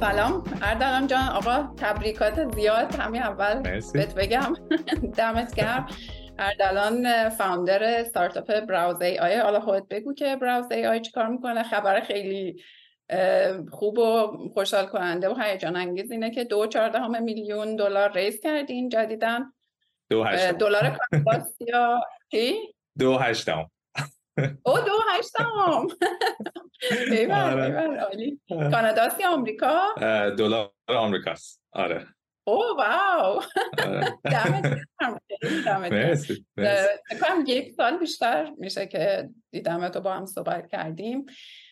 سلام. اردلان جان آقا تبریکات زیاد. همین اول بهت بگم. دمت گرم. اردلان founder startup Browse AI. حالا خودت بگو که Browse AI چیکار می‌کنه. خبر خیلی خوب و خوشحال کننده و هیجان انگیز اینه که دو چهار دهمه میلیون دلار raise کردین جدیدن. دو هشتم. دلار یا چی؟ دو هشتم. او دو هشتم ایوان ایوان عالی. کاناداست یا آمریکا؟ دلار آمریکاست. آره. او واو. دمت دمت یک سال بیشتر میشه که دیدم تو با هم صحبت کردیم.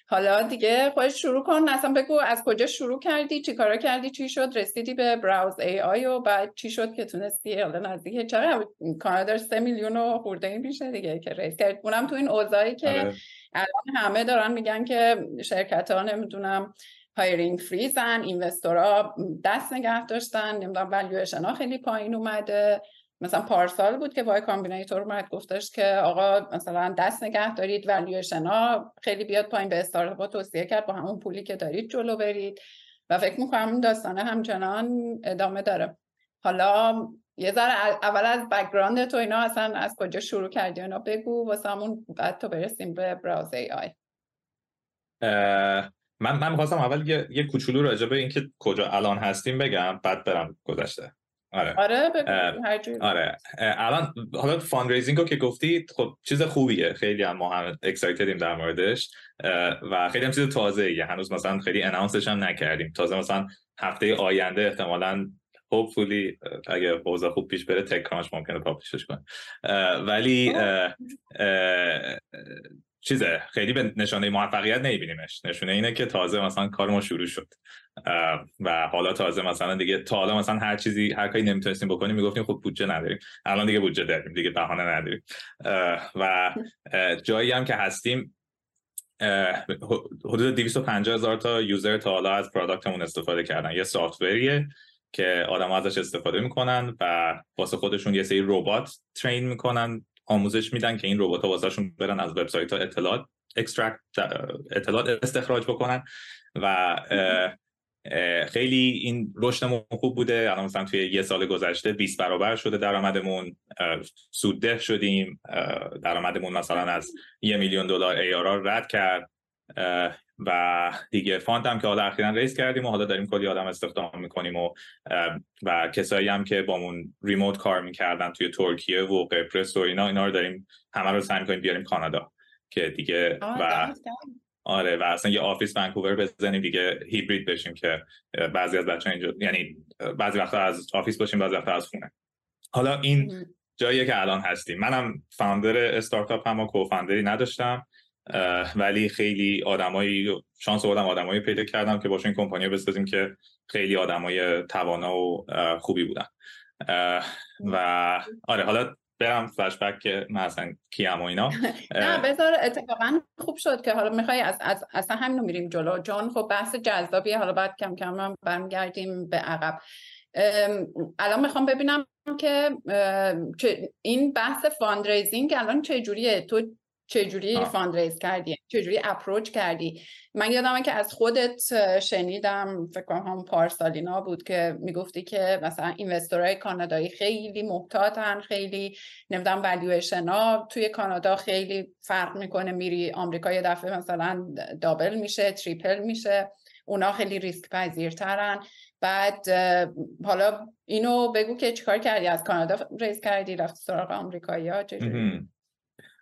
حالا دیگه خودش شروع کن. اصلا بگو از کجا شروع کردی چی کارا کردی چی شد؟ رسیدی به براوز ای آی و بعد چی شد که تونستی حالا نزدیک چرا کانادا سه میلیون و خورده این میشه دیگه که raise کرد؟ اونم تو این اوضاعی که آره. الان همه دارن میگن که شرکت ها نمی‌دونم hiring freeze ان investor ا دست نگه داشتن نمی‌دونم ولیوشن ها خیلی پایین اومده. مثلا پارسال بود که Y Combinator اومد گفتش که آقا مثلا دست نگه دارید ولیوشن ها خیلی بیاد پایین به استارتاپ توصیه کرد با همون پولی که دارید جلو برید. و فکر می‌کنم این داستانه همچنان ادامه داره. حالا یه ذره اول از background تو اینا اصلا از کجا شروع کردی اینا بگو واسه همون بعد تو برسیم به Browse AI من من می‌خواستم اول یه, یه کوچولو راجع اینکه کجا الان هستیم بگم بعد برم گذشته. آره. آره آره. الان حالا fund رو که گفتی خب چیز خوبیه. خیلی هم ما هم excited یم در موردش. و خیلی هم چیز تازه ایه هنوز مثلا خیلی announce ش هم نکردیم. تازه مثلا هفته آینده احتمالا هوپفولی اگه حوزه خوب پیش بره تک کرانچ ممکنه پابلیشش کنه. ولی چیزه خیلی به نشانه موفقیت نمیبینیمش. نشونه اینه که تازه مثلا کار ما شروع شد. و حالا تازه مثلا دیگه تا حالا مثلا هر چیزی هر کاری نمی‌تونستیم بکنیم می‌گفتیم خب بودجه نداریم. الان دیگه بودجه داریم دیگه بهانه نداریم. و جایی هم که هستیم حدود 250 هزار تا user تا حالا از product مون استفاده کردن. یه software یه که آدم ازش استفاده می‌کنن و واسه خودشون یه سری ربات train می‌کنن آموزش میدن که این ربات ها واسهشون برن از وبسایت ها اطلاعات extract اطلاعات استخراج بکنن. و خیلی این رشدمون خوب بوده. الان مثلا توی یه سال گذشته 20 برابر شده درآمدمون. سودده شدیم. درآمدمون مثلا از یه میلیون دلار ARR رد کرد. و دیگه fund هم که حالا اخیرا raise کردیم و حالا داریم کلی آدم استخدام می‌کنیم و و کسایی هم که بامون remote کار می‌کردن توی ترکیه و قبرس و اینا اینا رو داریم همه رو سعی می‌کنیم بیاریم کانادا که دیگه و آره و اصلا یه office ونکوور بزنیم دیگه هیبرید بشیم که بعضی از بچه اینجا یعنی بعضی وقتا از office باشیم بعضی وقتا از خونه. حالا این جاییه که الان هستیم. منم فاوندر استارتاپ هم و کوفاندری نداشتم ولی خیلی آدمایی شانس آدم آدمایی پیدا کردم که باشون کمپانی بسازیم که خیلی آدمای توانا و خوبی بودن. و آره حالا برم فلشبک که من اصلا کیم و اینا. نه بذار اتفاقا خوب شد که حالا می‌خوای از, از اصلا همینو میریم جلو. جان خب بحث جذابیه. حالا بعد کم کم هم برمیگردیم به عقب. الان می‌خوام ببینم که این بحث fundraising الان چه جوریه؟ تو چجوری fundraise کردی؟ چجوری approach کردی؟ من یادمه که از خودت شنیدم فکر کنم هم پارسالینا بود که می‌گفتی که مثلا investor های کانادایی خیلی محتاطن خیلی نمی‌دونم والویشن ها توی کانادا خیلی فرق می‌کنه. میری آمریکا یه دفعه مثلا double میشه triple میشه. اونا خیلی ریسک پذیرترن بعد حالا اینو بگو که چیکار کردی؟ از کانادا raise کردی؟ رفت سراغ آمریکایی ها؟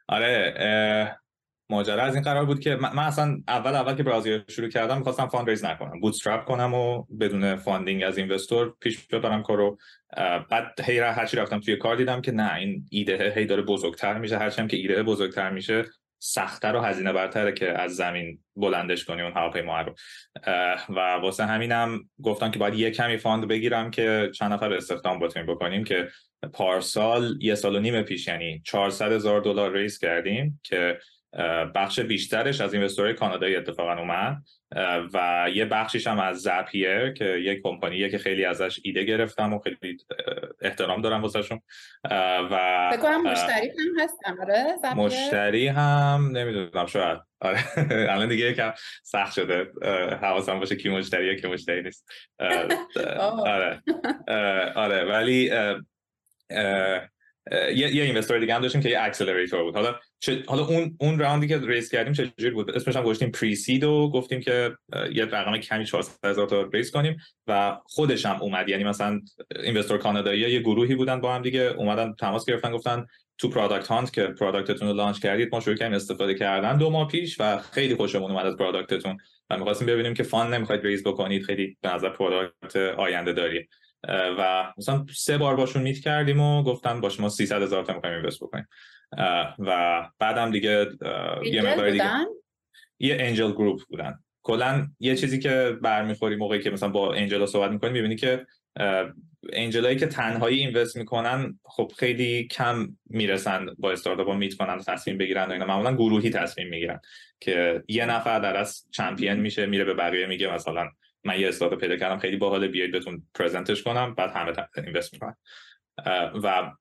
آره ماجرا. از این قرار بود که من اصلا اول اول که Browse AI شروع کردم می‌خواستم fundraise نکنم. bootstrap کنم و بدون funding از investor پیش ببرم کارو. بعد هی هرچی رفتم توی کار دیدم که نه این ایده هی داره بزرگتر میشه. هرچی هم که ایده بزرگتر میشه سختتر و هزینه برتره که از زمین بلندش کنی اون هواپیما رو. و واسه همینم گفتم که باید یه کمی fund بگیرم که چند نفر استخدام بتونیم بکنیم که پارسال یه سال و نیم پیش یعنی 400 هزار دلار raise کردیم که بخش بیشترش از investor های کانادایی اتفاقا اومد. و یه بخشیش هم از Zapier که یه کمپانیه که خیلی ازش ایده گرفتم و خیلی احترام دارم واسهشون. و مشتری هم هستم آره مشتری هم نمی‌دونم شاید. آره الان دیگه یکم سخت شده حواسم باشه کی مشتریه کی مشتری نیست. آره. آره ولی یه یه investor دیگه هم داشتیم که یه accelerator بود. حالا حالا اون اون round ی که raise کردیم چجوری بود؟ اسمش هم گفتیم pre-seed و گفتیم که یه رقم کمی 400 هزار تا raise کنیم و خودش هم اومد. یعنی مثلا investor کانادایی یه گروهی بودن با هم دیگه اومدن تماس گرفتن گفتن تو Product Hunt که product تون رو launch کردید ما شروع کردیم استفاده کردن. دو ماه پیش و خیلی خوشمون اومد از product تون و می‌خواستیم ببینیم که fund نمی‌خواید raise بکنید خیلی به نظر product آینده داری و مثلا سه بار باشون meet کردیم و گفتن باش ما 300 هزار تا می‌خوایم invest بکنیم. و بعدم دیگه یه مقدار دیگه یه angel group بودن. کلا یه چیزی که برمیخوری موقعی که مثلا با angel صحبت می‌کنی می‌بینی که انجلایی که تنهایی اینوست می‌کنن خب خیلی کم می‌رسن با استارتاپ میت کنن تصمیم بگیرن و اینا. معمولا گروهی تصمیم می‌گیرن که یه نفر در از چمپیون میشه میره به بقیه میگه مثلا من یه استارتاپ پیدا کردم. خیلی باحال بیاید بهتون پرزنتش کنم بعد همه اینوست می‌کنن. و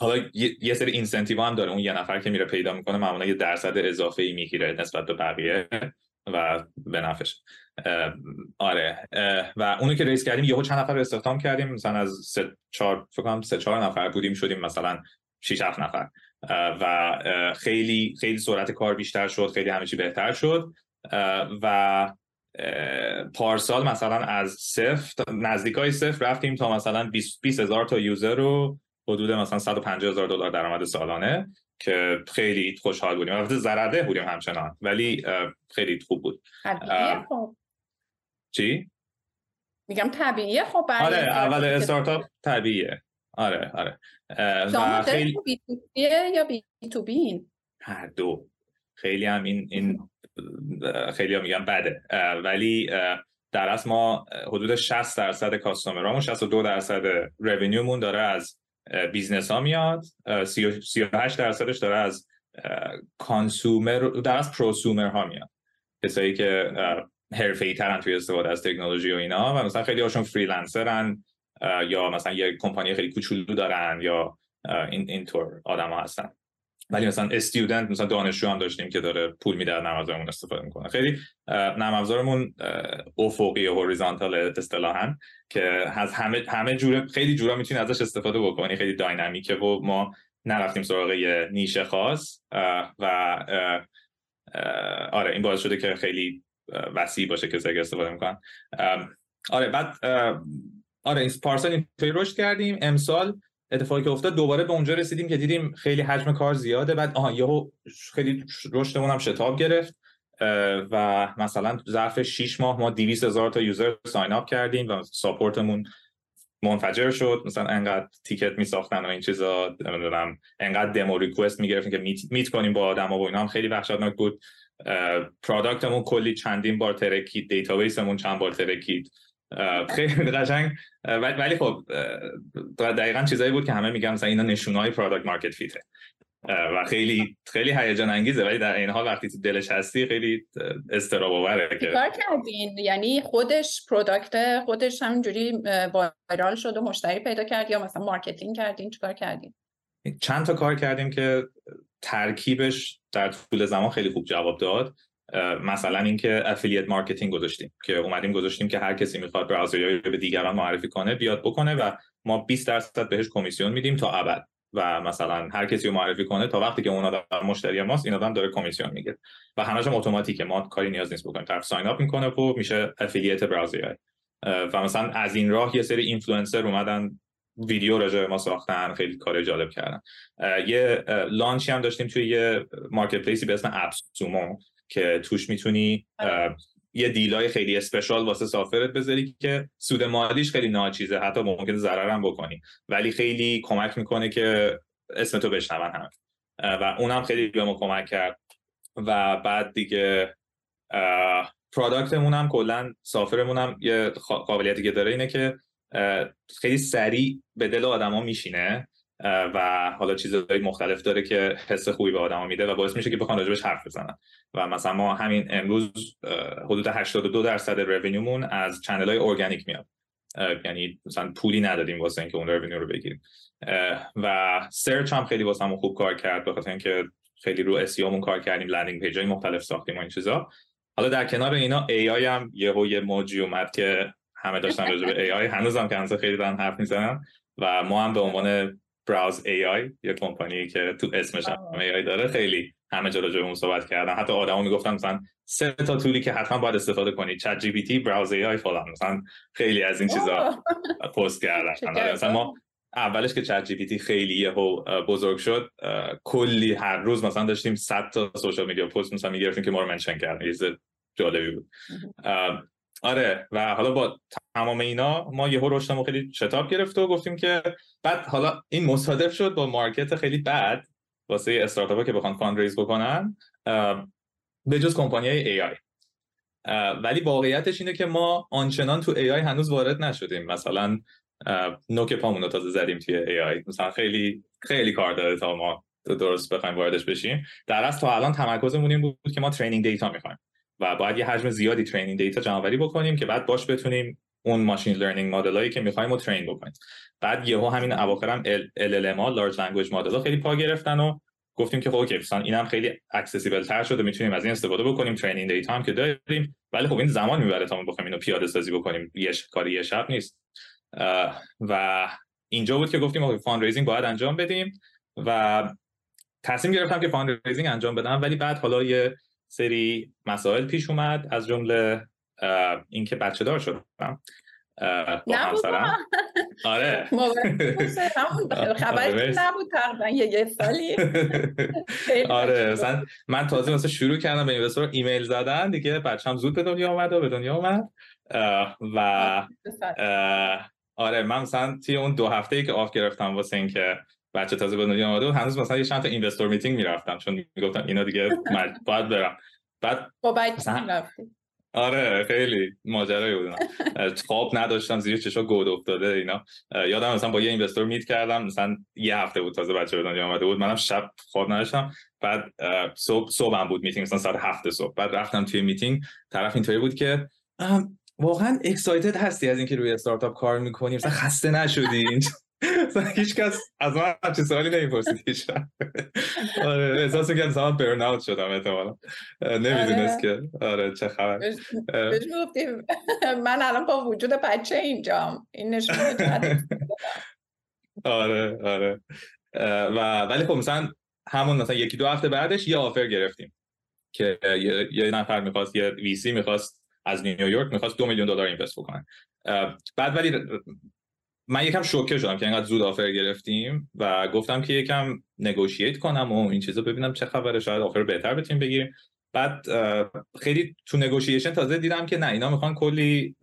حالا یه سری اینسنتیو هم داره. اون یه نفر که میره پیدا می‌کنه معمولا یه درصد اضافه ای می‌گیره نسبت به بقیه و به نفش آره. و اونو که ریس کردیم یهو چند نفر استخدام کردیم. مثلا از سه چهار فکر کنم سه چهار نفر بودیم شدیم مثلا 6 7 نفر. و خیلی خیلی سرعت کار بیشتر شد خیلی همه چی بهتر شد. و پارسال مثلا از صفر نزدیک های صفر رفتیم تا مثلا 20 هزار تا یوزر رو حدود مثلا 150 هزار دلار درآمد سالانه که خیلی خوشحال بودیم. البته زرده بودیم همچنان ولی خیلی خوب بود. خب. چی؟ میگم طبیعیه خب آره اول استارتاپ طبیعیه. آره آره. و خیلی B2C یا B2B هر دو. خیلی هم این این خیلی هم میگم بده. ولی در اصل ما حدود 60 درصد customer امون 62 درصد revenue مون داره از business ها میاد. 38 درصدش داره از consumer در از prosumer ها میاد. کسایی که حرفه ای ترن توی استفاده از تکنولوژی و اینا و مثلا خیلی هاشون freelancer ن یا مثلا یه کمپانی خیلی کوچولو دارن یا این اینطور آدم ها هستن. ولی مثلا student مثلا دانشجو هم داشتیم که داره پول میده از نرم استفاده می‌کنه. خیلی نرم افزارمون افقی و horizontal اصطلاحا که از همه همه جوره خیلی جورا می‌تونی ازش استفاده بکنی خیلی dynamic ه و ما نرفتیم سراغ یه نیشه خاص و آره این باعث شده که خیلی وسیع باشه که استفاده می‌کنن آره بعد آره این پارسال اینطوری رشد کردیم. امسال اتفاقی که افتاد دوباره به اونجا رسیدیم که دیدیم خیلی حجم کار زیاده. بعد آها یهو خیلی رشدمون هم شتاب گرفت و مثلا ظرف 6 ماه ما 200 هزار تا یوزر ساین اپ کردیم و ساپورتمون منفجر شد. مثلا انقدر ticket می ساختن و این چیزا نمی‌دونم انقدر demo request می گرفتیم که meet, meet کنیم با آدما و اینا هم خیلی وحشتناک بود. product مون کلی چندین بار ترکید database مون چند بار ترکید. خیلی قشنگ ولی خب دقیقا چیزایی بود که همه میگن مثلا اینا نشونه‌های product market fit ه و خیلی خیلی هیجان انگیزه ولی در این حال وقتی تو دلش هستی خیلی اضطراب آوره که کار کردین؟ یعنی خودش product خودش همینجوری viral شد و مشتری پیدا کرد یا مثلا marketing کردین؟ چیکار کردین؟ چند تا کار کردیم که ترکیبش در طول زمان خیلی خوب جواب داد. مثلا اینکه affiliate marketing گذاشتیم که اومدیم گذاشتیم که هر کسی می‌خواد Browse AI رو به دیگران معرفی کنه بیاد بکنه و ما 20 درصد بهش کمیسیون میدیم تا ابد. و مثلا هر کسی رو معرفی کنه تا وقتی که اون آدم مشتری ماست این آدم داره کمیسیون می‌گیره. و همش هم اتوماتیکه. ما کاری نیاز نیست بکنیم. طرف sign up می‌کنه و میشه affiliate Browse AI و مثلا از این راه یه سری اینفلوئنسر اومدن ویدیو راجع ما ساختن خیلی کار جالب کردن. یه launch ی هم داشتیم توی یه marketplace ی به اسم AppSumo که توش می‌تونی آره. یه deal های خیلی special واسه software ت بذاری که سود مالیش خیلی ناچیزه حتی ممکنه ضرر هم بکنی. ولی خیلی کمک می‌کنه که اسم تو بشنون هم و اونم خیلی به ما کمک کرد. و بعد دیگه پروداکتمون هم کلا سافرمون هم یه قابلیتی که داره اینه که خیلی سریع به دل آدما میشینه. و حالا چیزهای مختلف داره که حس خوبی به آدم میده و باعث میشه که بخوان راجبش حرف بزنن. و مثلا ما همین امروز حدود 82 درصد رونیومون از چنل های ارگانیک میاد یعنی مثلا پولی ندادیم واسه اینکه اون revenue رو بگیریم. و search هم خیلی واسه خوب کار کرد به خاطر اینکه خیلی رو SEO کار کردیم landing page های مختلف ساختیم و این چیزا. حالا در کنار اینا AI هم یهو یه موجی اومد که همه داشتن راجع به AI هنوزم که خیلی دارن حرف می‌زنن و ما هم به عنوان Browse AI یه کمپانی که تو اسمش هم AI داره. خیلی همه جا راجع اون صحبت کردن. حتی آدما می‌گفتن مثلا سه تا tool ی که حتما باید استفاده کنید چت جی پی تی براوز ای آی فلان. مثلا خیلی از این چیزا پست کردن. مثلا ما اولش که ChatGPT خیلی یهو بزرگ شد کلی هر روز مثلا داشتیم 100 تا social media post مثلا می‌گرفتیم که ما رو mention کردن. یه جالبی بود. آره و حالا با تمام اینا ما یهو رشدمون خیلی شتاب گرفت و گفتیم که بعد حالا این مصادف شد با market خیلی بد واسه استارتاپ که بخوان fund raise بکنن به جز کمپانی AI ولی واقعیتش اینه که ما آنچنان تو AI هنوز وارد نشدیم. مثلا نوک پامون رو تازه زدیم توی AI مثلا خیلی خیلی کار داره تا ما درست بخوایم واردش بشیم. در اصل تا الان تمرکزمون این بود که ما training data می‌خوایم. و باید یه حجم زیادی training data جمع آوری بکنیم که بعد باش بتونیم اون machine learning model ایی که می‌خوایم رو train بکنیم. بعد یهو همین اواخر هم LLM large language model خیلی پا گرفتن و گفتیم که خب okay مثلا اینم خیلی accessible تر شده می‌تونیم از این استفاده بکنیم training data هم که داریم. ولی خب این زمان می‌بره تا ما بخوایم اینو پیاده سازی بکنیم. یه کاری یه شب نیست. و اینجا بود که گفتیم okay fundraising باید انجام بدیم و تصمیم گرفتم که fundraising انجام بدم ولی بعد حالا یه سری مسائل پیش اومد. از جمله اینکه بچه دار شدم. با همسرم. آره. خبری آره، نبود تقریبا. یه سالی. آره مثلا من تازه مثلا شروع کردم به investor ایمیل زدن. دیگه بچه‌م زود به دنیا اومد و به دنیا اومد. و آره من مثلا توی اون دو هفته ای که off گرفتم واسه اینکه بچه تازه به دنیا اومده هنوز مثلا یه چند تا investor meeting می‌رفتم چون می‌گفتم اینا دیگه باید برم. بعد با بچه آره خیلی ماجرایی بود خواب نداشتم زیر چشا گود افتاده اینا. یادم مثلا با یه investor meet کردم مثلا یه هفته بود تازه بچه به دنیا آمده بود. منم شب خواب نداشتم. بعد صبح صبحم بود میتینگ مثلا ساعت هفت صبح. بعد رفتم توی میتینگ طرف اینطوری بود که واقعا excited هستی از اینکه روی استارتاپ کار می‌کنی؟ مثلا خسته نشدی. هیچ کس از من همچه سوالی نمی‌پرسید هیچ آره احساس می‌کنم مثلا burn out شدم احتمالا. نمی‌دونست آره. که. آره چه خبر. من الان با وجود بچه اینجام. این نشونه آره آره. و ولی خب مثلا همون مثلا یکی دو هفته بعدش یه آفر گرفتیم که یه نفر می‌خواست یه ویسی می‌خواست از نیویورک می‌خواست دو میلیون دلار اینوست بکنه. بعد ولی من یکم شوکه شدم که اینقدر زود آفر گرفتیم و گفتم که یکم نگوشیت کنم و این چیزا ببینم چه خبره شاید آفر بهتر بتونیم بگیریم. بعد خیلی تو نگوشیشن تازه دیدم که نه اینا می‌خوان کلی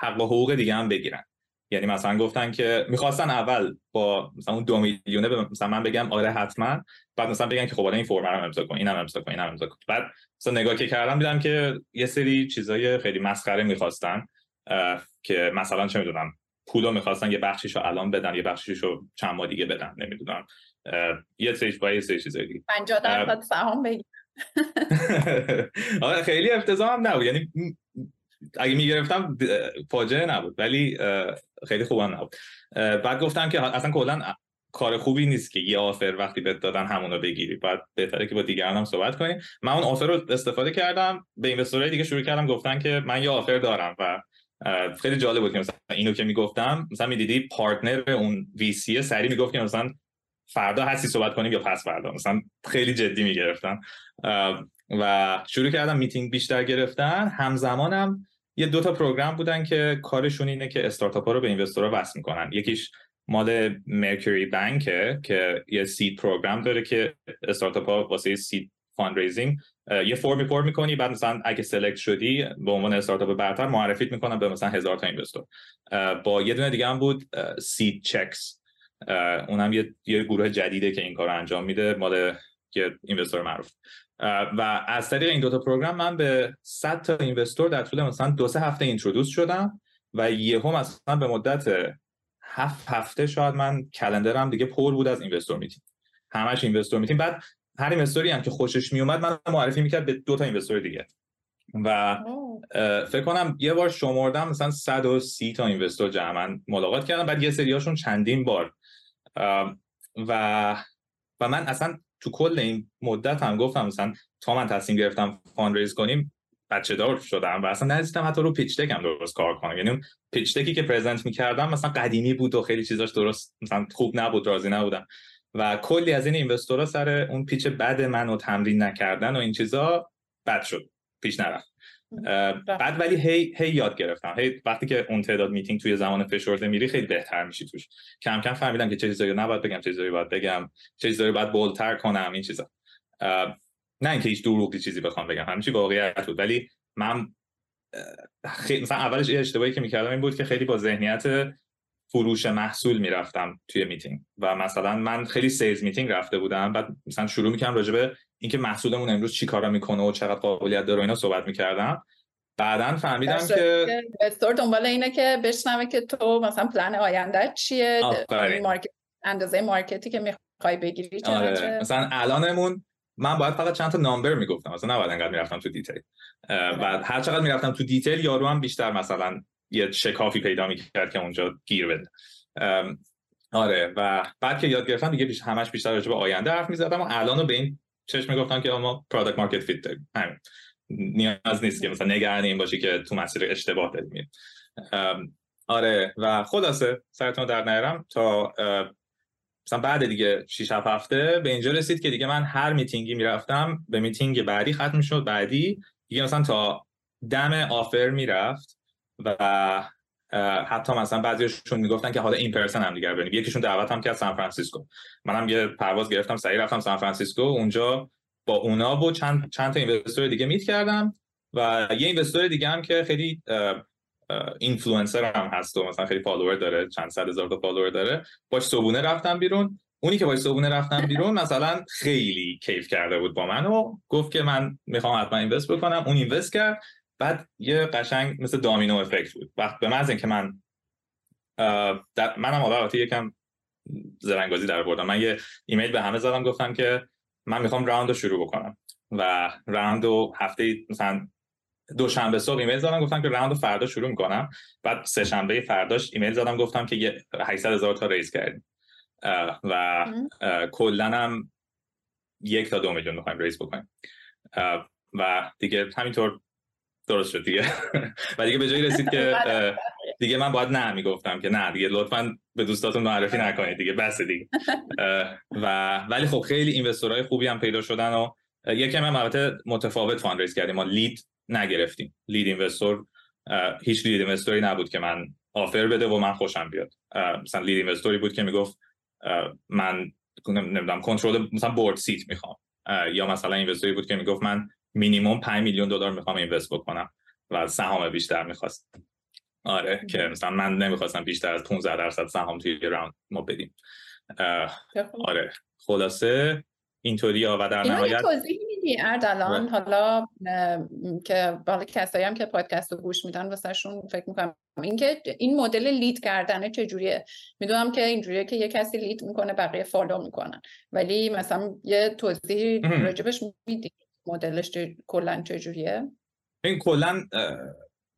حق و حقوق دیگه هم بگیرن. یعنی مثلا گفتن که می‌خواستن اول با مثلا اون دو میلیونه مثلا من بگم آره حتما بعد مثلا بگن که خب این فرم رو امضا کن اینم امضا کن اینم امضا کن. بعد مثلا نگاه که کردم دیدم که یه سری چیزای خیلی مسخره می‌خواستن که مثلا چه می‌دونم پولو می‌خواستن یه بخشیشو الان بدن یه بخشیشو چند ماه دیگه بدن نمی‌دونم. یه سری با یه سری چیزای دیگه. 50 درصد سهام بگیر. آره خیلی افتضاح هم نبود. یعنی اگه می‌گرفتم فاجعه نبود ولی خیلی خوبم نبود. بعد گفتم که اصلا کلا کار خوبی نیست که یه آفر وقتی بهت دادن همونو بگیری. بعد بهتره که با دیگران هم صحبت کنی من اون آفر رو استفاده کردم به اینوستورهای دیگه شروع کردم گفتن که من یه آفر دارم و خیلی جالب بود که مثلا اینو که می‌گفتم مثلا می‌دیدی پارتنر اون وی سی سری می‌گفت که مثلا فردا هستی صحبت کنیم یا پس فردا. مثلا خیلی جدی می‌گرفتن. و شروع کردم میتینگ بیشتر گرفتن. همزمانم یه دو تا program بودن که کارشون اینه که استارتاپ ها رو به investor ها وصل می‌کنن. یکیش مال Mercury بانکه که یه seed program داره که استارتاپ ها واسه seed fundraising یه فرمی پر می‌کنی بعد مثلا اگه select شدی به عنوان استارتاپ برتر معرفیت می‌کنن به مثلا هزار تا investor با یه دونه دیگه هم بود Seed Checks اونم یه یه گروه جدیده که این کار انجام میده مال یه investor معروف. و از طریق این دوتا program من به 100 تا investor در طول مثلا دو سه هفته introduce شدم و یهو مثلا به مدت هفت هفته شاید من calendar م دیگه پر بود از investor meeting همش investor meeting بعد هر investor ی هم که خوشش میومد منو معرفی می‌کرد به دو تا investor دیگه. و فکر کنم یه بار شمردم مثلا 130 تا investor جمعا ملاقات کردم بعد یه سریاشون چندین بار. و و من اصلا تو کل این مدت هم گفتم مثلا تا من تصمیم گرفتم fundraise کنیم بچه دار شدم و اصلا نرسیدم حتی رو pitch deck م درست کار کنم. یعنی pitch deck ی که present می‌کردم مثلا قدیمی بود و خیلی چیزاش درست مثلا خوب نبود راضی نبودم. و کلی از این investor ا سر اون pitch بد من و تمرین نکردن و این چیزا بد شد پیش نرفت. بعد ولی هی هی یاد گرفتم. هی وقتی که اون تعداد میتینگ توی زمان فشرده میری خیلی بهتر میشی توش. کم کم فهمیدم که چه چیزایی نباید بگم چه چیزایی باید بگم چه چیزایی باید bold تر کنم این چیزا. نه اینکه هیچ دروغی چیزی بخوام بگم همین واقعیت بود. ولی من خیلی مثلا اولش یه اشتباهی که می‌کردم این بود که خیلی با ذهنیت فروش محصول می‌رفتم توی میتینگ. و مثلا من خیلی sales meeting رفته بودم بعد مثلا شروع می‌کردم راجع به اینکه محصولمون امروز چی کارا می‌کنه و چقدر قابلیت داره اینا صحبت می‌کردم. بعدا فهمیدم که investor دنبال اینه که بشنوه که تو مثلا پلن آینده چیه market اندازه market ی که می‌خوای بگیری آره. مثلا الانمون من باید فقط چند تا number می‌گفتم مثلا نباید انقدر می‌رفتم تو detail. بعد هر چقدر می‌رفتم تو detail یارو هم بیشتر مثلا یه شکافی پیدا می‌کرد که اونجا گیر بده. آره و بعد که یاد گرفتم دیگه بیش همش بیشتر راجع به آینده حرف می‌زدم و الان به این چشم می‌گفتم که ما product market fit داریم. همین. نیاز نیست که مثلا نگران این باشی که تو مسیر اشتباه داریم آره و خلاصه سرتون درد نیارم تا مثلا بعد دیگه 6 7 هفته به اینجا رسید که دیگه من هر میتینگی می‌رفتم به میتینگ بعدی ختم شد بعدی دیگه مثلا تا دم offer می‌رفت. و حتی مثلا بعضیشون می‌گفتن که حالا in person هم دیگه بریم یکیشون دعوت هم کرد سان فرانسیسکو. منم یه پرواز گرفتم سریع رفتم سان فرانسیسکو. اونجا با اونا و چند چند تا investor دیگه meet کردم و یه investor دیگه هم که خیلی اینفلوئنسر هم هست و مثلا خیلی follower داره چند صد هزار تا follower داره. باش صبونه رفتم بیرون. اونی که باش صبونه رفتم بیرون مثلا خیلی کیف کرده بود با من و گفت که من می‌خوام حتما invest بکنم. اون invest کرد. بعد یه قشنگ مثل domino effect بود. وقت به محض اینکه من منم البته یکم زرنگ‌بازی در آوردم من یه ایمیل به همه زدم گفتم که من می‌خوام round رو شروع بکنم. و round رو هفته مثلا دوشنبه صبح ایمیل زدم گفتم که round رو فردا شروع می‌کنم. بعد سه شنبه فرداش ایمیل زدم گفتم که یه 800 هزار تا raise کردیم. و کلا هم یک تا دو میلیون می‌خوایم raise بکنیم. و دیگه همینطور درست شد دیگه. و دیگه به جایی رسید که دیگه من باید نه می‌گفتم که نه دیگه لطفا به دوستاتون معرفی نکنید دیگه بس دیگه. و ولی خب خیلی investor های خوبی هم پیدا شدن و یکم هم البته متفاوت fundraise کردیم. ما lead نگرفتیم. lead investor هیچ lead investor ی نبود که من offer بده و من خوشم بیاد. مثلا lead investor ی بود که می‌گفت من نمی‌دونم کنترل مثلا board seat می‌خوام. یا مثلا اینوستوری بود که می‌گفت من مینیمم 5 میلیون دلار می‌خوام اینوست بکنم و سهام بیشتر می‌خواست آره که مثلا من نمی‌خواستم بیشتر از 15 درصد سهام توی راوند ما بدیم. آره خلاصه اینطوری و در نهایت توضیح میدی اردلان حالا که بالا کسایی هم که پادکست رو گوش میدن واسهشون فکر می‌کنم اینکه این مدل لید کردن چجوریه. می‌دونم که اینجوریه که یه کسی لید می‌کنه بقیه فالو می‌کنن. ولی مثلا یه توضیح راجبش میدی. مدلش کلا چجوریه این کلا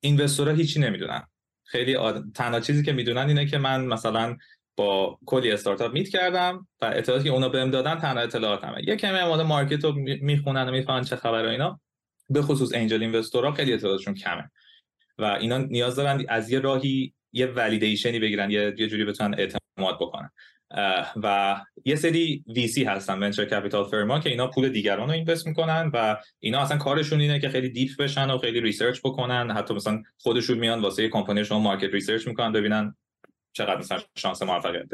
اینوستورها هیچی نمی‌دونن. خیلی تنها چیزی که می‌دونن اینه که من مثلا با کلی استارتاپ میت کردم و اطلاعاتی که اونا بهم دادن تنها اطلاعاتمه. یه کمی مورد مارکت رو می‌خونن و می‌فهمن چه خبر اینا. به خصوص انجل اینوستورها خیلی اطلاعاتشون کمه. و اینا نیاز دارن از یه راهی یه ولیدیشنی بگیرن یه جوری بتونن اعتماد بکنن. و یه سری VC هستن venture capital firm ا که اینا پول دیگران رو invest می‌کنن و اینا اصلا کارشون اینه که خیلی deep بشن و خیلی research بکنن. حتی مثلا خودشون میان واسه کمپانی شما market research می‌کنن ببینن چقدر مثلا شانس موفقیت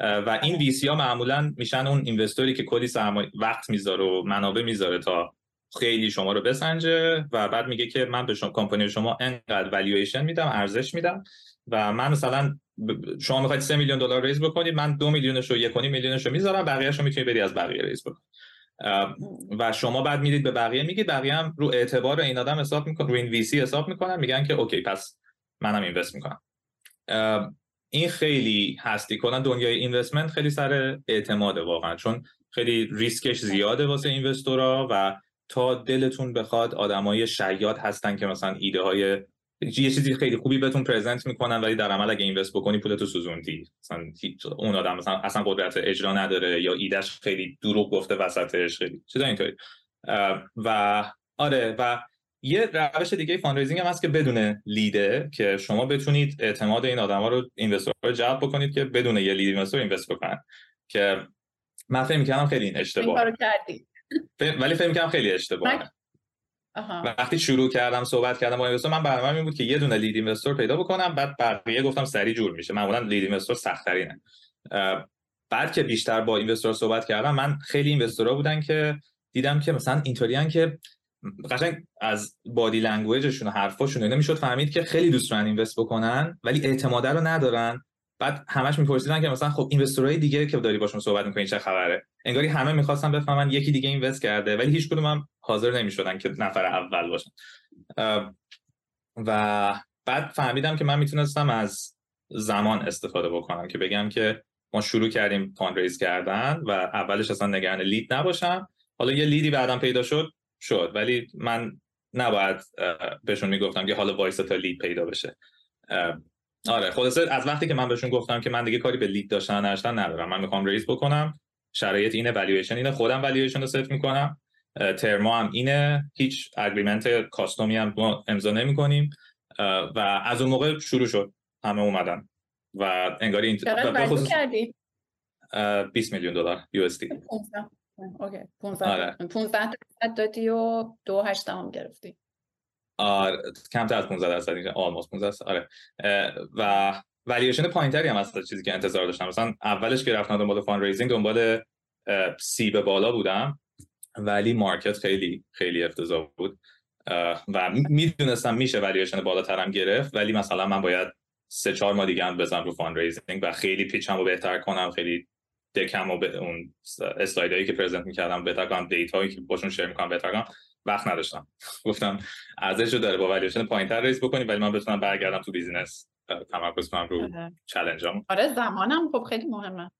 و این VC ها معمولا میشن اون investor ی که کلی سرمایه وقت می‌ذاره و منابع می‌ذاره تا خیلی شما رو بسنجه و بعد میگه که من به شما کمپانی شما انقدر والویشن میدم ارزش میدم و من مثلا شما می‌خواید 3 میلیون دلار raise بکنید من دو میلیونش رو یک میلیونش رو می‌ذارم بقیه‌اشو می‌تونید بری از بقیه raise بکنید. و شما بعد میرید به بقیه میگید بقیه هم رو اعتبار این آدم حساب می‌کنن رو این VC حساب می‌کنن میگن که okay پس منم invest می‌کنم. این خیلی هستی کنن دنیای investment خیلی سر اعتماده واقعا چون خیلی ریسکش زیاده واسه investor ا و تا دلتون بخواد آدمای شیاد هستن که مثلا ایده های یه چیزی خیلی خوبی بهتون present می‌کنن ولی در عمل اگه invest بکنی پولتو سوزوندی. مثلا اون آدم مثلا اصلا قدرت اجرا نداره یا ایدهش خیلی دروغ گفته وسطش خیلی چیزا اینطوری. و آره و یه روش دیگه fundraising هم هست که بدون lead ه که شما بتونید اعتماد این آدما رو investor رو جلب بکنید که بدون یه lead investor invest بکنن. که من فکر می‌کردم خیلی این اشتباه ولی فکر می‌کردم خیلی اشتباه وقتی شروع کردم صحبت کردم با investor من برنامه این بود که یه دونه lead investor پیدا بکنم بعد بقیه گفتم سری جور میشه. معمولا lead investor سخت ترینه بعد که بیشتر با investor صحبت کردم من خیلی investor ا بودن که دیدم که مثلا اینطوریان که قشنگ از body language شون و حرفاشون اینا می‌شد فهمید که خیلی دوست دارن invest بکنن ولی اعتماده رو ندارن. بعد همش میپرسیدن که مثلا خب investor های دیگه که داری باشون صحبت می‌کنی چه خبره؟ انگاری همه می‌خواستن بفهمن یکی دیگه invest کرده ولی هیچ کدوم هم حاضر نمی‌شدن که نفر اول باشن. و بعد فهمیدم که من می‌تونستم از زمان استفاده بکنم که بگم که ما شروع کردیم fundraise کردن و اولش اصلا نگران lead نباشم. حالا یه lead ی بعدم پیدا شد شد. ولی من نباید بهشون می‌گفتم که حالا وایس تا lead پیدا بشه. آره خلاصه از وقتی که من بهشون گفتم که من دیگه کاری به lead داشتن نشتن ندارم. من می‌خوام raise بکنم. شرایط اینه والویشن اینه. خودم valuation رو ست می‌کنم. ترما هم اینه. هیچ agreement custom ی هم امضا نمی کنیم و از اون موقع شروع شد. همه اومدن. و انگاری این خصوص... کردی؟ 20 میلیون دلار USD. okay 15 15 دادی و دو هشتم گرفتی. آره کمتر از 15 درصد اینجا almost 15 آره. و والیوشن پایینتری هم هست چیزی که انتظار داشتم. مثلا اولش که رفتم دنبال fundraising دنبال سی به بالا بودم ولی market خیلی خیلی افتضاح بود. و می‌دونستم میشه والیوشن بالاترم گرفت ولی مثلا من باید سه چهار ماه دیگه هم بزنم رو fundraising و خیلی pitch م رو بهتر کنم خیلی deck م و به اون slide ایی که present می‌کردم بهتر کنم data یی که باشون share می‌کنم بهتر کنم. وقت نداشتم. گفتم ارزش رو داره با valuation پایینتر raise بکنی ولی من بتونم برگردم تو business تمرکز کنم رو challenge ام آره زمانم خب خیلی مهمه.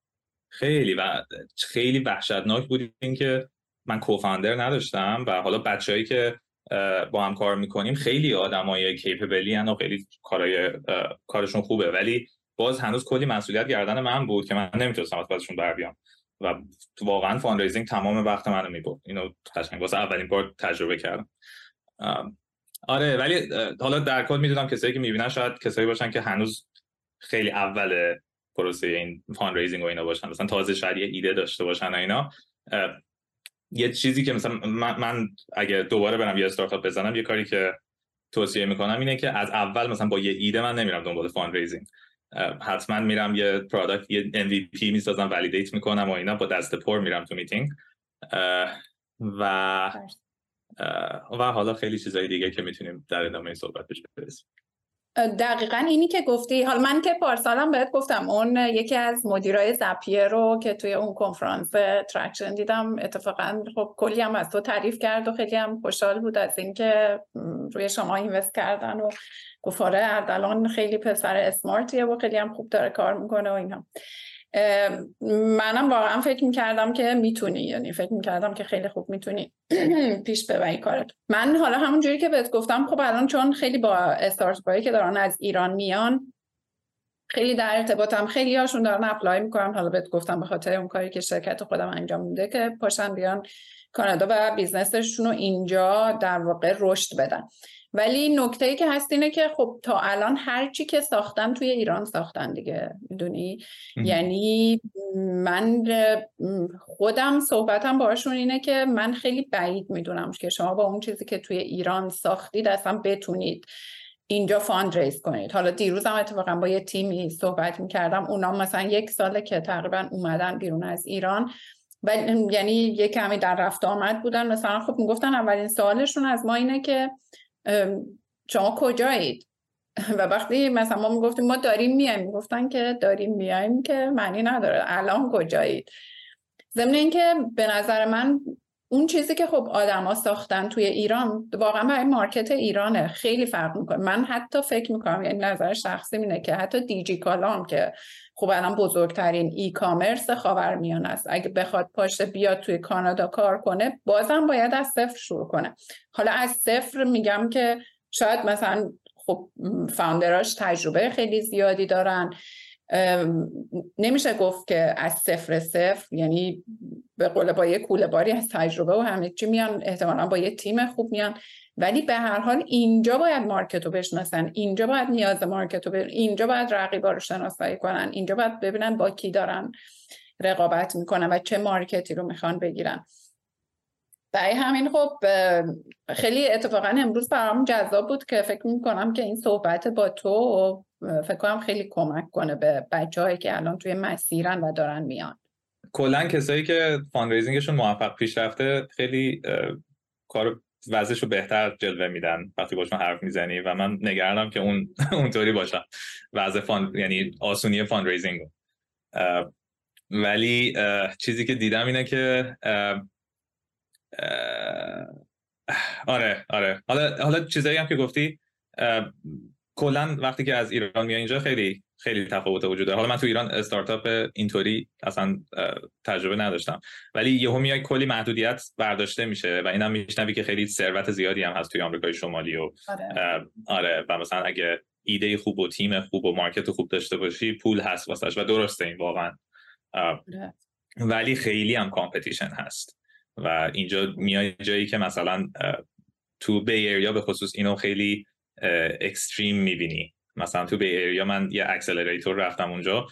خیلی و خیلی وحشتناک بود اینکه من co-founder نداشتم و حالا بچههایی که با هم کار می‌کنیم خیلی آدمای capable ی و خیلی کارای کارشون خوبه. ولی باز هنوز کلی مسئولیت گردن من بود که من نمی‌تونستم از بازشون بر بیام. و واقعا fundraising تمام وقت منو می‌برد. اینو قشنگ واسه اولین بار تجربه کردم. آره ولی حالا در کل می‌دونم کسایی که می‌بینن شاید کسایی باشن که هنوز خیلی اول پروسه این fundraising و اینا باشن. مثلا تازه شاید یه ایده داشته باشن و اینا. یه چیزی که مثلا من, من اگه دوباره برم یه استارتاپ بزنم یه کاری که توصیه می‌کنم اینه که از اول مثلا با یه ایده من نمیرم دنبال fundraising حتما میرم یه product یه MVP می‌سازم validate می‌کنم و اینا با دست پر میرم تو میتینگ و و حالا خیلی چیزای دیگه که می‌تونیم در ادامه صحبت بهش برسیم. دقیقا اینی که گفتی. حالا من که پارسالم بهت گفتم اون یکی از مدیرای Zapier رو که توی اون کنفرانس Traction دیدم اتفاقا خب کلی هم از تو تعریف کرد و خیلی هم خوشحال بود از اینکه روی شما invest کردن و گفت آره اردلان خیلی پسر smart یه و خیلی هم خوب داره کار می‌کنه و اینا منم واقعا فکر می‌کردم که می‌تونی یعنی فکر می‌کردم که خیلی خوب می‌تونی پیش ببری کارت. من حالا همون جوری که بهت گفتم خب الان چون خیلی با استارتاپایی که دارن از ایران میان خیلی در ارتباطم خیلی هاشون دارن apply می‌کنن. حالا بهت گفتم به خاطر اون کاری که شرکت خودم انجام میده که پاشن بیان کانادا و business شون رو اینجا در واقع رشد بدن. ولی نکته ای که هست اینه که خب تا الان هر چی که ساختن توی ایران ساختن دیگه می‌دونی؟ یعنی من خودم صحبتم باشون اینه که من خیلی بعید می‌دونم که شما با اون چیزی که توی ایران ساختید اصلا بتونید اینجا fundraise کنید. حالا دیروزم اتفاقا با یه تیمی صحبت می‌کردم اونا مثلا یک ساله که تقریبا اومدن بیرون از ایران و یعنی یه کمی در رفت آمد بودن مثلا خب می‌گفتن اولین سوالشون از ما اینه که شما کجایید؟ و وقتی مثلا ما می‌گفتیم ما داریم میایم. می‌گفتن که داریم میایم که معنی نداره. الان کجایید؟ ضمن اینکه به نظر من اون چیزی که خب آدما ساختن توی ایران واقعا برای مارکت ایرانه. خیلی فرق می‌کنه. من حتی فکر می‌کنم یعنی نظر شخصی اینه که حتی دیجی کالام که خب الان بزرگترین ای کامرس خاورمیانه است. اگه بخواد پاشته بیاد توی کانادا کار کنه بازم باید از صفر شروع کنه. حالا از صفر میگم که شاید مثلا خب founder اش تجربه خیلی زیادی دارن. نمیشه گفت که از صفر صفر یعنی به قول با یه کوله باری از تجربه و همه چی میان احتمالا با یه تیم خوب میان. ولی به هر حال اینجا باید market رو بشناسن. اینجا باید نیاز market رو اینجا باید رقیبا رو شناسایی کنن. اینجا باید ببینن با کی دارن رقابت می‌کنن و چه market ی رو می‌خوان بگیرن. برای همین خب خیلی اتفاقا امروز برام جذاب بود که فکر می‌کنم که این صحبت با تو فکر کنم خیلی کمک کنه به بچه که الان توی مسیرن و دارن میان. کلا کسایی که fundraising شون موفق پیش رفته خیلی کار وضعش رو بهتر جلوه میدن وقتی باشون حرف می‌زنی و من نگرانم که اون اونطوری باشم. وضع fund یعنی آسونی fundraising ولی چیزی که دیدم اینه که آره آره. حالا حالا چیزایی هم که گفتی کلا وقتی که از ایران میای اینجا خیلی خیلی تفاوت وجود داره حالا من تو ایران استارتاپ اینطوری اصلا تجربه نداشتم. ولی یهو میای کلی محدودیت برداشته میشه و اینم میشنوی که خیلی ثروت زیادی هم هست توی آمریکای شمالی و آره. آره. و مثلا اگه ایده خوب و تیم خوب و مارکت خوب داشته باشی پول هست واسش و درسته این واقعا. آره. ولی خیلی هم competition هست. و اینجا میای جایی که مثلا تو Bay Area به خصوص اینو خیلی extreme می‌بینی. مثلا تو Bay Area من یه accelerator رفتم اونجا.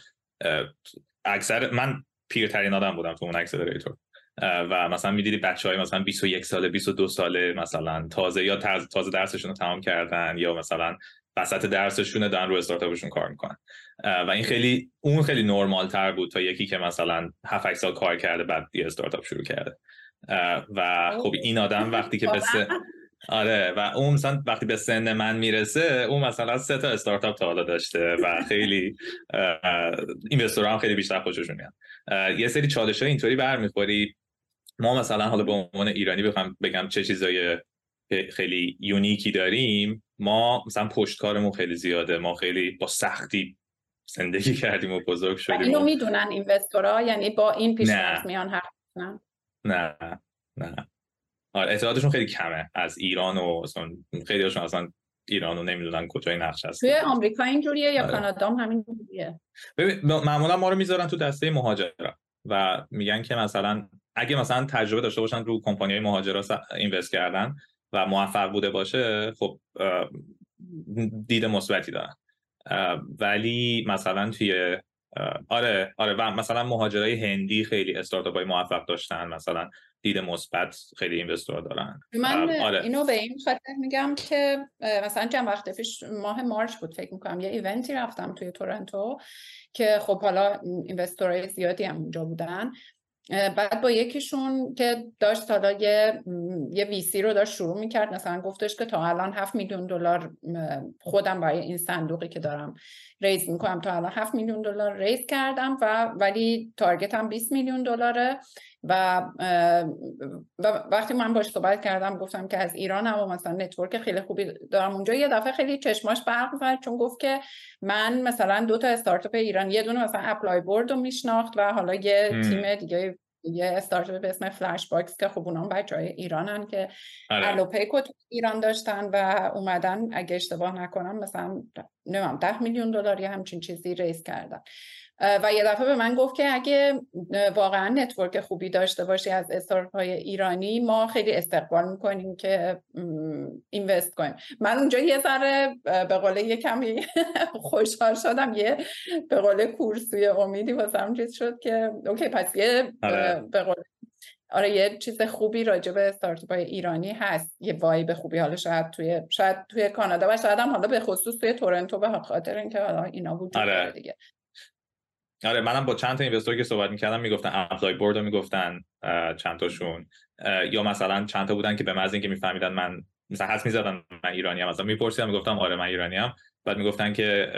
اکثر من پیرترین آدم بودم تو اون accelerator و مثلا می‌دیدی بچه های مثلا 21 ساله 22 ساله مثلا تازه یا تازه درسشون رو تمام کردن یا مثلا وسط درسشون دارن رو استارتاپشون کار می‌کنن. و این خیلی اون خیلی نرمال تر بود تا یکی که مثلا 7 سال کار کرده بعد یه استارتاپ شروع کرده. و خب این آدم وقتی که به آره و اون مثلا وقتی به سن من می‌رسه اون مثلا سه تا استارتاپ تا حالا داشته و خیلی اینوستورها هم خیلی بیشتر خوششون میاد. یه سری چالش های اینطوری برمیخوری. ما مثلا حالا به عنوان ایرانی بخوام بگم چه چیزای خیلی یونیکی داریم ما مثلا پشتکارمون خیلی زیاده. ما خیلی با سختی زندگی کردیم و بزرگ شدیم اینو می‌دونن اینوستورها یعنی با این پیش میان حرف نه نه. آره اطلاعاتشون خیلی کمه از ایران و خیلی هاشون اصلا ایران رو نمی‌دونن کجای نقش هست توی آمریکا اینجوریه یا آره. کانادا هم همین جوریه؟ معمولا ما رو می‌ذارن تو دسته مهاجرا و میگن که مثلا اگه مثلا تجربه داشته باشن رو کمپانی های مهاجرا اینوست کردن و موفق بوده باشه خب دید مثبتی دارن. ولی مثلا توی آره آره. و مثلا مهاجرای هندی خیلی استارتاپ های موفق داشتن. مثلا دید مثبت خیلی اینوستور دارن. من آره. اینو به این خاطر میگم که مثلا چند وقت پیش ماه مارچ بود فکر می‌کنم یه ایونتی رفتم توی تورنتو که خب حالا اینوستورهای زیادی هم اونجا بودن. بعد با یکیشون که داشت حالا یه یه VC ای رو داشت شروع می‌کرد. مثلا گفتش که تا الان هفت میلیون دلار خودم برای این صندوقی که دارم raise می‌کنم تا الان هفت میلیون دلار raise کردم و ولی target م 20 میلیون دلاره. و, و وقتی من باش صحبت کردم گفتم که از ایران هم مثلا network خیلی خوبی دارم. اونجا یه دفعه خیلی چشماش برق زد چون گفت که من مثلا دو تا استارتاپ ایران یه دونه مثلا ApplyBoard رو میشناخت و حالا یه تیم دیگه یه استارتاپ به اسم FlashBox که خب اونام بچه های ایرانن که آره. الوپیک و تو ایران داشتن و اومدن اگه اشتباه نکنم مثلا نمی‌دونم ده میلیون دلار یا همچین چیزی raise کردن. و یه دفعه به من گفت که اگه واقعا network خوبی داشته باشی از استارتاپ های ایرانی ما خیلی استقبال می‌کنیم که invest کنیم من اونجا یه ذره به قول یه کمی خوشحال شدم یه به قول کورسوی امیدی واسم چیز شد که OK پس یه آره. به قول آره یه چیز خوبی راجع به استارتاپ های ایرانی هست یه vibe خوبی حالا شاید توی شاید توی کانادا و شاید هم حالا به خصوص توی تورنتو به خاطر اینکه حالا اینا وجود آره. دیگه آره منم با چند تا investor که صحبت می‌کردم می‌گفتن ApplyBoard رو می‌گفتن چند تاشون. یا مثلا چند تا بودن که به محض اینکه میفهمیدن من مثلا حس می‌زدن من ایرانی ام مثلا میپرسیدم می‌گفتم آره من ایرانی ام بعد می‌گفتن که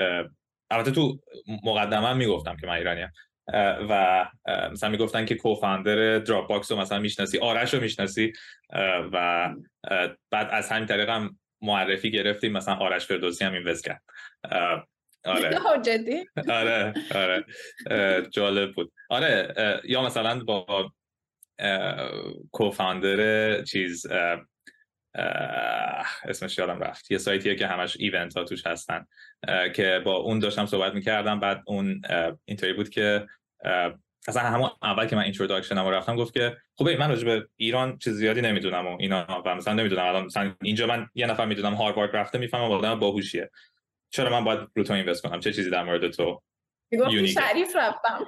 البته تو مقدمه می‌گفتم که من ایرانی ام و مثلا می‌گفتن که co-founder Dropbox رو مثلا می‌شناسی آرش رو می‌شناسی. و بعد از همین طریق هم معرفی گرفتیم مثلا آرش فردوسی هم invest کرد. آره. جدی؟ آره آره. جالب بود. آره یا مثلا با co-founder چیز اسمش یادم رفت. یه سایتیه که همش event ها توش هستن. که با اون داشتم صحبت می‌کردم. بعد اون اینطوری بود که اصلا همون اول که من introduction رو رفتم گفت که خب من راجع به ایران چیز زیادی نمی‌دونم و اینا و مثلا نمی‌دونم. الان مثلا اینجا من یه نفر می‌دونم هاروارد رفته می‌فهمم آدم باهوشیه. چرا من باید رو تو invest کنم؟ چه چیزی در مورد تو شریف رفتم.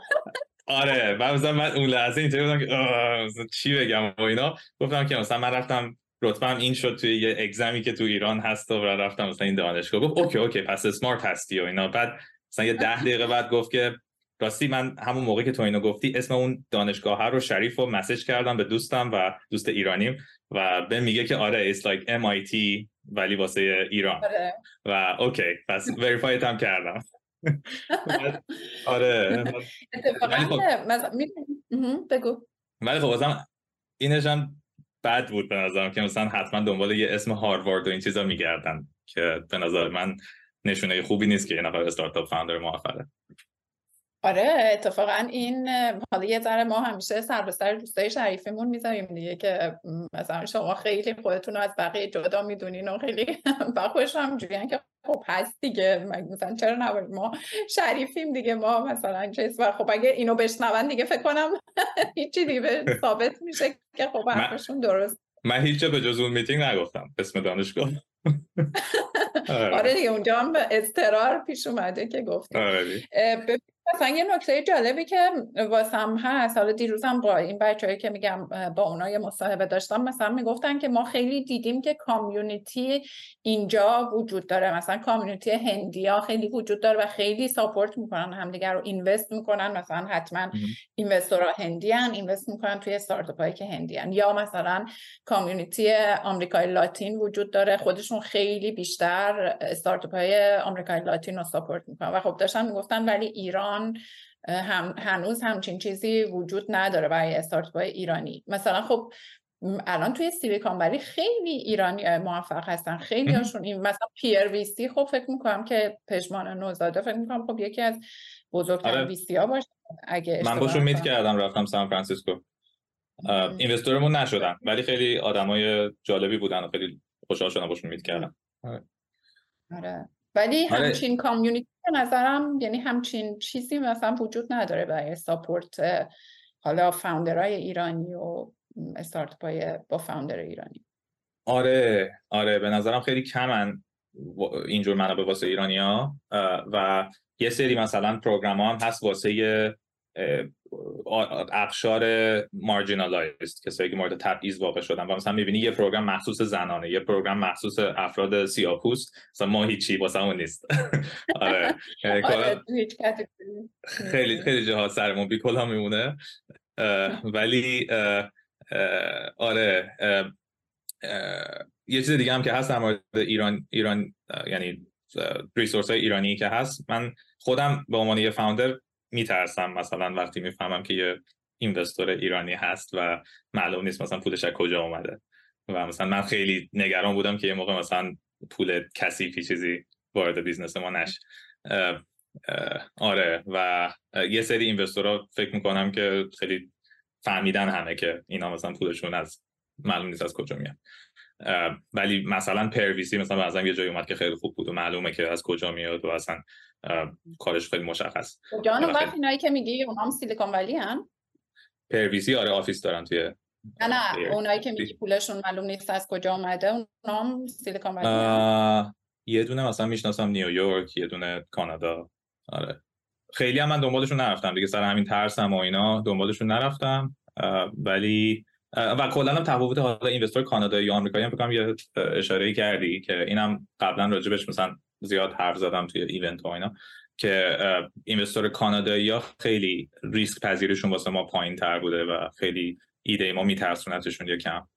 آره و مثلا من اون لحظه اینطوری بودم که چی بگم و اینا؟ گفتم که مثلا من رفتم رتبم این شد توی یه exam ی که تو ایران هست و رفتم مثلا این دانشگاه. گفت OK OK پس smart هستی و اینا. بعد مثلا یه ده دقیقه بعد گفت که راستی من همون موقع که تو اینو گفتی اسم اون دانشگاه رو شریف رو message کردم به دوستم و دوست ایرانیم و به میگه که آره it's like MIT ولی واسه ایران. آره. و OK پس verify ت هم کردم. آره. بگو. ولی خب بازم اینش هم بد بود به نظرم که مثلا حتما دنبال یه اسم هاروارد و این چیزا میگردن که به نظر من نشونه خوبی نیست که یه نفر استارتاپ فاوندر موفقه. آره اتفاقا این حالا یه ذره ما همیشه سر به سر دوستای شریفمون می‌ذاریم دیگه که مثلا شما خیلی خودتون رو از بقیه جدا می‌دونین و خیلی با خوش هم که خب هست دیگه. مثلا چرا نباید؟ ما شریفیم دیگه ما مثلا چیز و خب اگه اینو بشنون دیگه فکر کنم هیچی دیگه ثابت میشه که خب حرفشون درست. من هیچ به جز اون میتینگ نگفتم. اسم دانشگاه. آره. آره دیگه اونجا هم اضطرار پیش اومده که گفتم آره. مثلا یه نکته جالبی که واسم هست حالا دیروزم با این بچه‌ای که میگم با اونا یه مصاحبه داشتم مثلا می‌گفتن که ما خیلی دیدیم که کامیونیتی اینجا وجود داره. مثلا کامیونیتی هندیا خیلی وجود داره و خیلی ساپورت می‌کنن همدیگر رو اینوست می‌کنن. مثلا حتما اینوستورها هندی هن اینوست می‌کنن توی استارتاپ هایی که هندی هن. یا مثلا کامیونیتی آمریکای لاتین وجود داره خودشون خیلی بیشتر استارتاپ های آمریکای لاتین رو ساپورت می‌کنن. و خب داشتن می‌گفتن ولی ایران هم هنوز همچین چیزی وجود نداره برای استارتاپ ایرانی مثلا خب الان توی Silicon Valley خیلی ایرانی موفق هستن خیلی هاشون این مثلا Pear VC خب فکر می‌کنم که پژمان نوزاد فکر می‌کنم خب یکی از بزرگترین آره. VC ها باشه اگه من باشون meet کردم رفتم سان فرانسیسکو investor مون نشدم ولی خیلی آدمای جالبی بودن و خیلی خوشحال شدم باشون meet کردم آره. آره. ولی آره. همچین community به نظرم یعنی همچین چیزی مثلا وجود نداره برای support حالا founder های ایرانی و استارتاپ های با founder ایرانی. آره آره. به نظرم خیلی کمن اینجور منابع واسه ایرانی ها و یه سری مثلا program ها هم هست واسه اقشار marginalized کسایی که مورد تبعیض واقع شدن. و مثلا می‌بینی یه program مخصوص زنانه یه program مخصوص افراد سیاپوست مثلا ما هیچی واسه اون نیست. آره, آره، خیلی خیلی جهات سرمون بی کلا میمونه. ولی آره یه چیز دیگه هم که هست در مورد ایران ایران یعنی ریسورس های ایرانی که هست. من خودم به عنوان یه فاوندر میترسم. مثلا وقتی می‌فهمم که یه اینوستور ایرانی هست و معلوم نیست مثلا پولش از کجا اومده و مثلا من خیلی نگران بودم که یه موقع مثلا پول کثیفی چیزی وارد بیزنس ما نش آره و یه سری اینوستورها فکر می‌کنم که خیلی فهمیدن همه که اینا مثلا پولشون از معلوم نیست از کجا میاد. ولی مثلا پرویسی مثلا بعضا یه جایی اومد که خیلی خوب بود و معلومه که از کجا میاد و اصلا کارش خیلی مشخص. جان وقت اینایی که میگی اونا هم سیلیکون ولی هن؟ پرویسی آره آفیس دارن توی نه نه اونایی که میگی پولشون معلوم نیست از کجا اومده اونا هم سیلیکون ولی یه دونه مثلا می‌شناسم نیویورک یه دونه کانادا آره. خیلی هم من دنبالشون نرفتم دیگه سر همین ترسم و اینا دنبالشون نرفتم ولی و کلا هم تفاوت حالا اینوستور کانادایی یا آمریکایی هم فکر یه اشاره کردی که اینم قبلا راجبش مثلا زیاد حرف زدم توی ایونت ها اینا که اینوستور کانادایی ها خیلی ریسک پذیرشون واسه ما پایین تر بوده و خیلی ایده ما میترسونتشون یکم.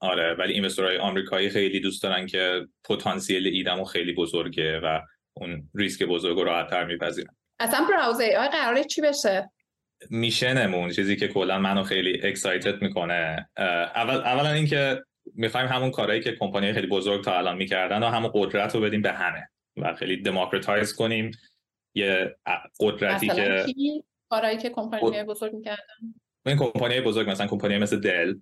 آره ولی investor های آمریکایی خیلی دوست دارن که پتانسیل ایدمو خیلی بزرگه و اون ریسک بزرگ رو راحتتر میپذیرن. اصلا Browse AI قراره چی بشه؟ mission مون چیزی که کلا منو خیلی excited می‌کنه. اول اولا اینکه می‌خوایم همون کارهایی که کمپانی خیلی بزرگ تا الان می‌کردن و همون قدرت رو بدیم به همه و خیلی democratize کنیم. یه قدرتی که کارهایی که کمپانی بزرگ می‌کردن؟ این کمپانی بزرگ مثلا کمپانی مثل Dell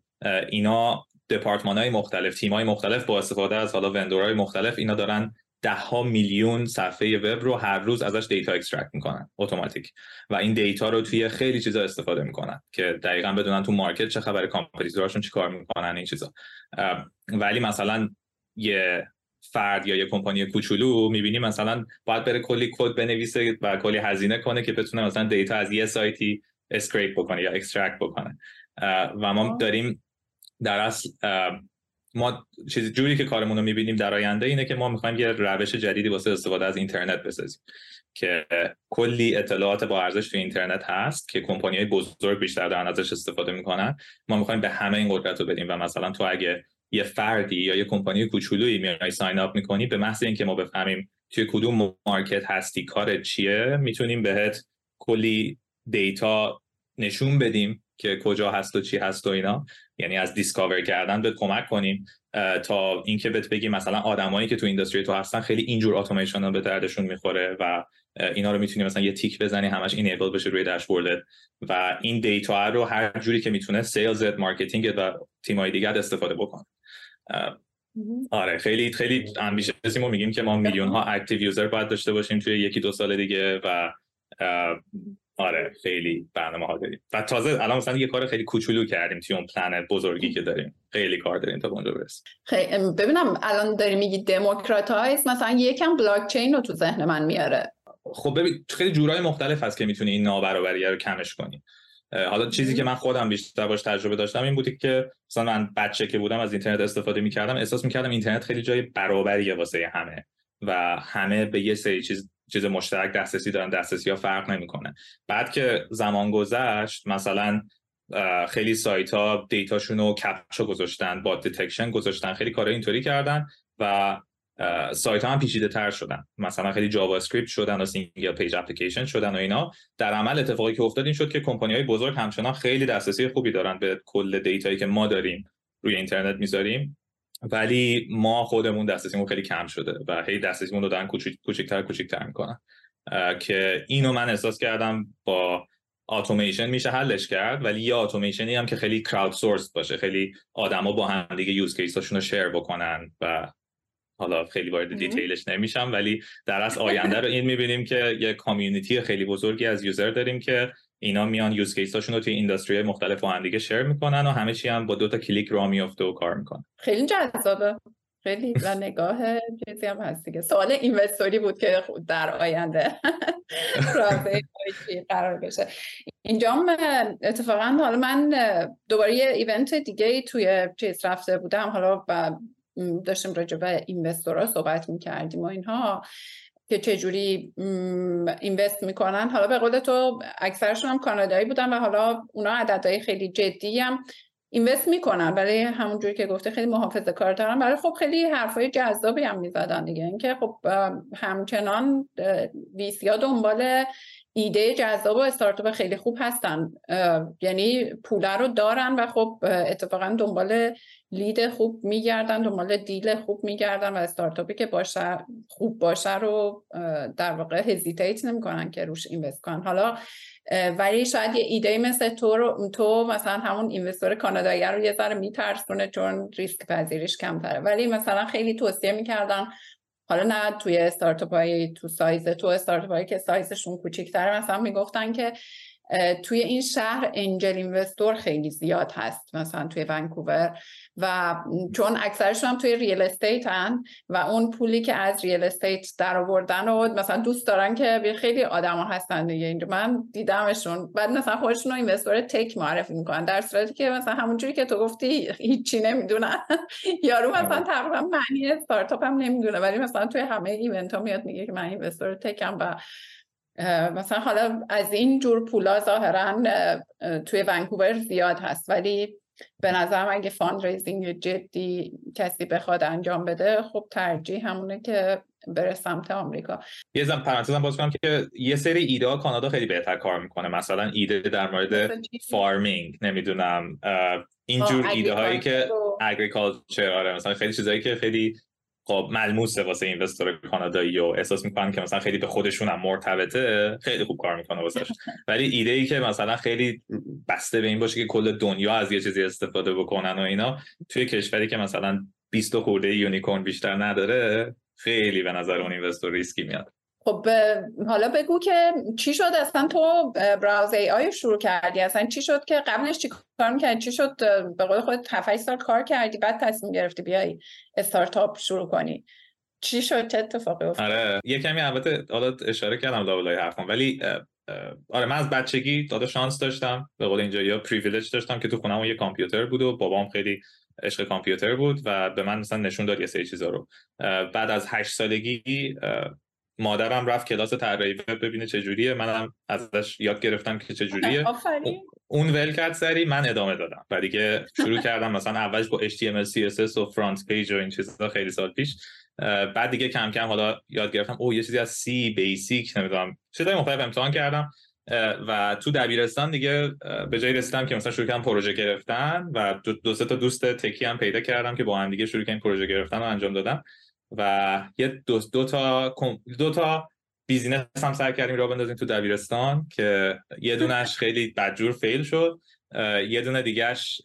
اینا دپارتمان های مختلف تیم های مختلف با استفاده از حالا vendor های مختلف اینا دارن ده ها میلیون صفحه وب رو هر روز ازش data extract می‌کنن اتوماتیک و این data رو توی خیلی چیزا استفاده می‌کنن که دقیقا بدونن تو market چه خبر competitor اشون چیکار می‌کنن این چیزا. ولی مثلا یه فرد یا یه کمپانی کوچولو می‌بینی مثلا باید بره کلی کد بنویسه و کلی هزینه کنه که بتونه مثلا data از یه سایتی scrape بکنه یا extract بکنه. و ما داریم در اصل ما چیزی جوری که کارمون رو می‌بینیم در آینده اینه که ما می‌خوایم یه روش جدیدی واسه استفاده از اینترنت بسازیم که کلی اطلاعات با ارزش تو اینترنت هست که کمپانی های بزرگ بیشتر دارن ازش استفاده می‌کنن. ما می‌خوایم به همه این قدرت رو بدیم و مثلا تو اگه یه فردی یا یه کمپانی کوچولویی میای sign up می‌کنی به محض اینکه ما بفهمیم توی کدوم market هستی کار چیه می‌تونیم بهت کلی data نشون بدیم که کجا هست و چی هست و اینا. یعنی از discover کردن به کمک کنیم تا اینکه بهت بگیم مثلا آدمایی که تو industry تو هستن خیلی اینجور اتوماسیون به دردشون می‌خوره و اینا رو می‌تونی مثلا یه تیک بزنی همش enable بشه روی داشبوردت و این data رو هر جوری که می‌تونه sales marketing و تیمای دیگر استفاده بکن آره خیلی خیلی ambitious یم و میگیم که ما میلیون ها active user باید داشته باشیم توی یکی دو سال دیگه و آره خیلی برنامه ها داریم. و تازه الان مثلا یه کار خیلی کوچولو کردیم توی اون پلن بزرگی که داریم. خیلی کار داریم تا اونجا برسیم. خیلی ببینم الان داری میگی دموکراتایز مثلا یکم بلاک چین رو تو ذهن من میاره. خب ببین خیلی جورای مختلف هست که می‌تونی این نابرابری رو کمش کنی. حالا چیزی که من خودم بیشتر باش تجربه داشتم این بودی که مثلا من بچه که بودم از اینترنت استفاده می‌کردم احساس می‌کردم اینترنت خیلی جای برابریه واسه همه و همه به یه سری چیز چیز مشترک دسترسی دارن دسترسی ها فرق نمی‌کنه. بعد که زمان گذشت مثلا خیلی سایت ها data شون رو captcha گذاشتن bot detection گذاشتن خیلی کار اینطوری کردن و سایت ها هم پیچیده تر شدن. مثلا خیلی JavaScript شدن و single page application شدن و اینا. در عمل اتفاقی که افتاد این شد که کمپانی های بزرگ همچنان خیلی دسترسی خوبی دارن به کل data یی که ما داریم روی اینترنت می‌ذاریم. ولی ما خودمون دسترسیمون خیلی کم شده و هی دسترسیمون رو دارن کوچیکتر کوچیکتر می‌کنن. که اینو من احساس کردم با اتوماسیون میشه حلش کرد ولی یه اتوماسیونی هم که خیلی کراود سورس باشه. خیلی آدما با هم دیگه یوز کیساشون رو شیر بکنن و حالا خیلی وارد دیتیلش نمیشم ولی در از آینده رو این می‌بینیم که یه کامیونیتی خیلی بزرگی از یوزر داریم که اینا میان یوز کیساشون رو توی اینداستری مختلف با هم دیگه شیر می‌کنن و همه چی هم با دو تا کلیک را میفته و کار می‌کنن. خیلی جذابه. خیلی و نگاه چیزی هم هست دیگه. سوال اینوستوری بود که در آینده قرار بشه. اینجا اتفاقا حالا من دوباره یه ایونت دیگه توی چیز رفته بودم. حالا داشتیم راجع به اینوستورها صحبت می‌کردیم و اینها. که چجوری اینوست می‌کنن. حالا به قول تو اکثرشون هم کانادایی بودن و حالا اونا عددهای خیلی جدی هم اینوست می‌کنن. برای همونجوری که گفته خیلی محافظه کار دارن. برای خب خیلی حرفای جذابی هم می‌زدن دیگه. اینکه خب همچنان ویسیا دنبال ایده جذاب و استارتاپ خیلی خوب هستن. یعنی پوله رو دارن و خب اتفاقا دنبال لید خوب میگردن دنبال دیل خوب میگردن و استارتاپی که باشه خوب باشه رو در واقع هزیتیت نمی‌کنن که روش اینوست کنن. حالا ولی شاید یه ایده مثل تو رو تو مثلا همون اینوستور کانادایی رو یه ذره میترسونه چون ریسک پذیریش کمتره. ولی مثلا خیلی توصیه می‌کردن حالا نه توی استارتاپ های تو سایز تو استارتاپ هایی که سایزشون کوچیک‌تره مثلا می‌گفتن که توی این شهر انجل اینوستور خیلی زیاد هست مثلا توی ونکوور و چون اکثرشون هم توی real estate هن و اون پولی که از real estate در آوردن و مثلا دوست دارن که خیلی آدما هستن دیگه اینجا من دیدمشون بعد مثلا خودشون رو investor tech معرفی می‌کنن در صورتی که مثلا همونجوری که تو گفتی هیچی نمی‌دونن یارو مثلا آره. تقریبا معنی استارتاپ هم نمی‌دونه ولی مثلا توی همه event ها میاد میگه که من investor tech م و مثلا حالا از این جور پولا ظاهرا توی ونکوور زیاد هست ولی به نظرم اگه fund جدی کسی بخواد انجام بده خب ترجیح همونه که بره سمت آمریکا. یه زن پرانتزم باز کنم که یه سری ایده کانادا خیلی بهتر کار می‌کنه. مثلا ایده در مورد farming نمی‌دونم اینجور ایده هایی که agriculture آره مثلا خیلی چیزایی که خیلی خب ملموسه واسه investor کانادایی و احساس می‌کنن که مثلا خیلی به خودشون هم مرتبطه خیلی خوب کار می‌کنه واسش ولی ایده ای که مثلا خیلی بسته به این باشه که کل دنیا از یه چیزی استفاده بکنن و اینا توی کشوری که مثلا 20 خورده unicorn بیشتر نداره خیلی به نظر اون investor ریسکی میاد. خب حالا بگو که چی شد؟ اصلا تو Browse AI شروع کردی؟ اصلا چی شد که قبلش چی کار می‌کردی؟ چی شد؟ به قول خود 7 سال کار کردی بعد تصمیم گرفتی بیای استارتاپ شروع کنی. چی شد؟ چه اتفاقی افتاد؟ آره یه کمی البته حالا اشاره کردم لابلای حرفم ولی آره من از بچگی داده شانس داشتم به قول اینجا یا privilege داشتم که تو خونم یه کامپیوتر بود و بابام خیلی عشق کامپیوتر بود و به من مثلا نشون داد یه سری چیزا رو. بعد از هشت سالگی مادرم رفت کلاس طراحی وب ببینه چه جوریه. منم ازش یاد گرفتم که چه جوریه. اون ول کرد سریع من ادامه دادم. و دیگه شروع کردم مثلا اولش با HTML CSS و FrontPage و این چیزا خیلی سال پیش. بعد دیگه کم کم حالا یاد گرفتم. او یه چیزی از C BASIC نمی‌دونم چیزای مختلف امتحان کردم. و تو دبیرستان دیگه به جایی رسیدم که مثلا شروع کردم پروژه گرفتن و دو, دو سه تا دوست tech ی هم پیدا کردم که با هم دیگه شروع کردیم پروژه گرفتن رو انجام دادم. و یه دو, دو تا دو تا business هم سعی کردیم را بندازیم تو دبیرستان که یه دونش خیلی بدجور fail شد. یه دونه دیگهش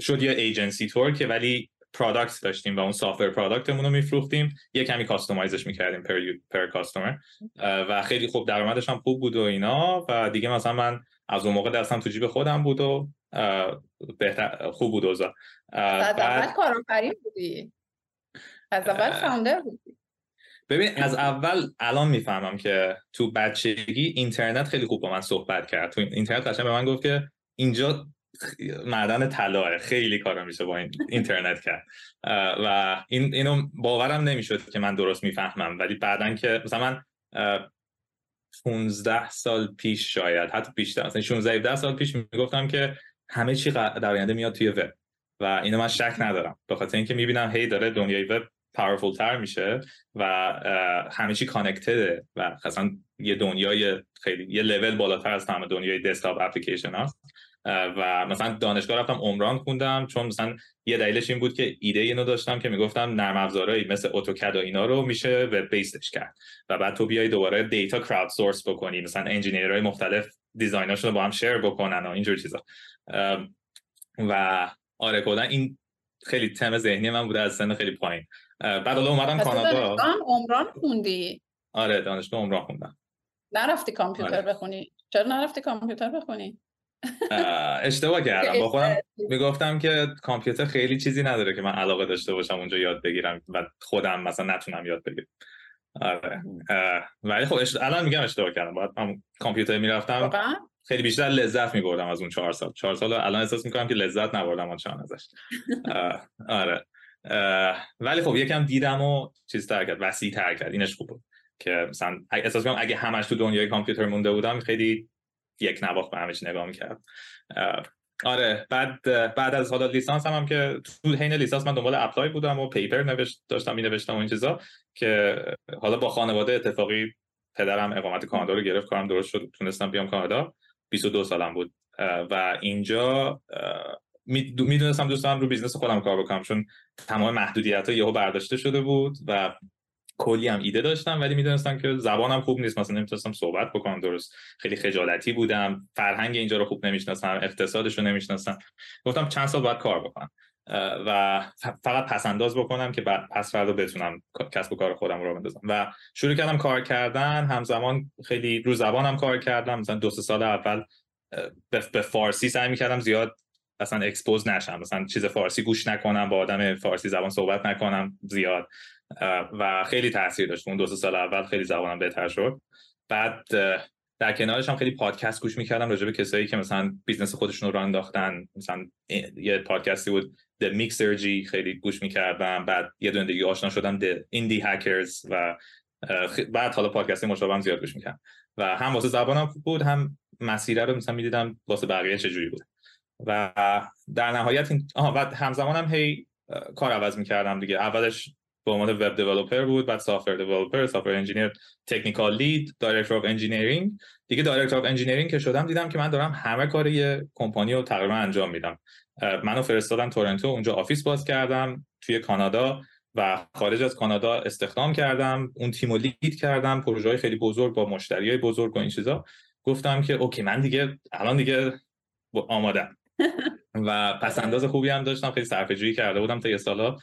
شد یه agency طور که ولی product داشتیم و اون software product مون رو میفروختیم. یه کمی customize ش می‌کردیم پر, پر کاستومر و خیلی خوب درآمدش هم خوب بود و اینا. و دیگه مثلا من از اون موقع دستم تو جیب خودم بود و بهتر خوب بود اوضاع. بعد کارآفرین بودی. از اول فاوندر بودی ببین از اول الان می‌فهمم که تو بچگی اینترنت خیلی خوب با من صحبت کرد. تو اینترنت قشنگ به من گفت که اینجا معدن طلاه خیلی کارا میشه با این اینترنت کرد. و این اینو باورم نمی‌شد که من درست می‌فهمم. ولی بعدا که مثلا من 15 سال پیش شاید حتی بیشتر مثلا 16 17 سال پیش می‌گفتم که همه چی در آینده میاد توی وب. و اینو من شک ندارم. به خاطر اینکه می‌بینم هی داره دنیای وب پاورفول تر میشه و همه چی کانکتده و اصلا یه دنیای خیلی یه لول بالاتر از همه دنیای دسکتاپ اپلیکیشن هست و مثلا دانشگاه رفتم عمران خوندم چون مثلا یه دلیلش این بود که ایده اینو داشتم که می‌گفتم نرم افزارهایی مثل اتوکد و اینا رو میشه وب بیسش کرد. و بعد تو بیای دوباره دیتا کراود سورس بکنی مثلا انجینیرهای مختلف دیزایناشون رو با هم شیر بکنن و اینجور چیزا. و آره کلا این خیلی تم ذهنی من بوده از سن خیلی پایین. بعد حالا اومدم کانادا. عمران خوندی؟ آره دانشگاه عمران خوندم. نرفتی کامپیوتر آره. بخونی؟ چرا نرفتی کامپیوتر بخونی؟ اشتباه کردم. با خودم می‌گفتم که کامپیوتر خیلی چیزی نداره که من علاقه داشته باشم اونجا یاد بگیرم و خودم مثلا نتونم یاد بگیرم. آره. ولی خب الان میگم اشتباه کردم. باید هم کامپیوتر می‌رفتم. خیلی بیشتر لذت میبردم از اون چهار سال. چهار سال الان احساس می‌کنم که لذت نبردم آنچنان ازش. آره. ولی خب یکم دیدم و چیز تر کرد وسیع تر کرد اینش خوب بود که مثلا احساس اگه همش تو دنیای کامپیوتر مونده بودم خیلی یک نواخت به همش نگاه می‌کرد آره بعد بعد از حالا لیسانس هم, هم که تو حین لیسانس من دنبال apply بودم و paper نوشت داشتم می نوشتم و این چیزا که حالا با خانواده اتفاقی پدرم اقامت کانادا رو گرفت کارم درست شد تونستم بیام کانادا. 22 سالم بود. و اینجا می‌دونستم دوست دارم رو business خودم کار بکنم چون تمام محدودیت ها یهو برداشته شده بود و کلی هم ایده داشتم ولی می‌دونستم که زبانم خوب نیست. مثلا نمی‌تونستم صحبت بکنم درست. خیلی خجالتی بودم. فرهنگ اینجا رو خوب نمی‌شناسم اقتصادش رو نمی‌شناسم. گفتم چند سال باید کار بکنم. و فقط پس انداز بکنم که پس فردا بتونم کسب و کار خودم رو بندازم. و شروع کردم کار کردن. همزمان خیلی رو زبانم کار کردم. مثلا دو سه سال اول به فارسی سعی می‌کردم زیاد اصلا expose نشم. مثلا چیز فارسی گوش نکنم با آدم فارسی زبان صحبت نکنم زیاد. و خیلی تاثیر داشت. اون دو سال اول خیلی زبانم بهتر شد. بعد در کنارش هم خیلی پادکست گوش می‌کردم راجع به کسایی که مثلا business خودشون رو انداختن مثلا یه پادکستی بود The Mixergy خیلی گوش می‌کردم. بعد یه دونه دیگه آشنا شدم The Indie Hackers و بعد حالا پادکستی مشابه زیاد گوش می‌کردم. و هم واسه زبانم بود هم مسیره رو مثلا می‌دیدم واسه بقیه چجوری بود. و در نهایت این آها و همزمان هم هی کار عوض می‌کردم دیگه. اولش به عنوان web developer بود بعد software developer software engineer technical lead director of engineering دیگه director of engineering که شدم دیدم که من دارم همه کار یه کمپانی رو تقریبا انجام میدم. منو فرستادم تورنتو اونجا office باز کردم توی کانادا و خارج از کانادا استخدام کردم. اون تیم lead کردم پروژه خیلی بزرگ با مشتری های بزرگ و این چیزا. گفتم که اوکی من دیگه الان دیگه آمادم. و پس انداز خوبی هم داشتم خیلی صرفه کرده بودم تا یه سالا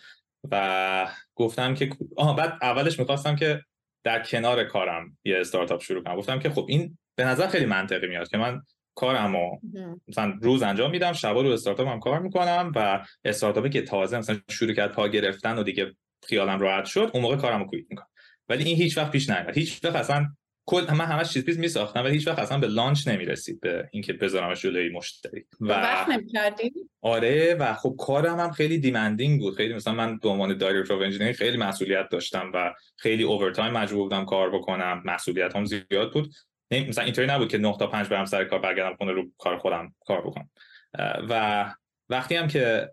و گفتم که آها بعد اولش می‌خواستم که در کنار کارم یه استارتاپ شروع کنم. گفتم که خب این به نظر خیلی منطقی میاد که من کارمو مثلا روز انجام میدم شبا رو استارتاپ هم کار می‌کنم و استارتاپی که تازه مثلا شروع کرد پا گرفتن و دیگه خیالم راحت شد اون موقع کارمو کویت می‌کنم. ولی این هیچ وقت پیش نیومد. هیچ وقت اصلا کل من همش چیز پیش میساختم ولی هیچ وقت اصلا به launch نمی‌رسید به اینکه بذارمش جلوی مشتری. و وقت نمی‌کردی؟ آره و خب کارم هم خیلی demanding بود. خیلی مثلا من به عنوان director of engineering خیلی مسئولیت داشتم و خیلی overtime مجبور بودم کار بکنم. مسئولیت هم زیاد بود. مثلا اینطوری نبود که 9 تا 5 برم سر کار برگردم خونه رو کار خودم کار بکنم. و وقتی هم که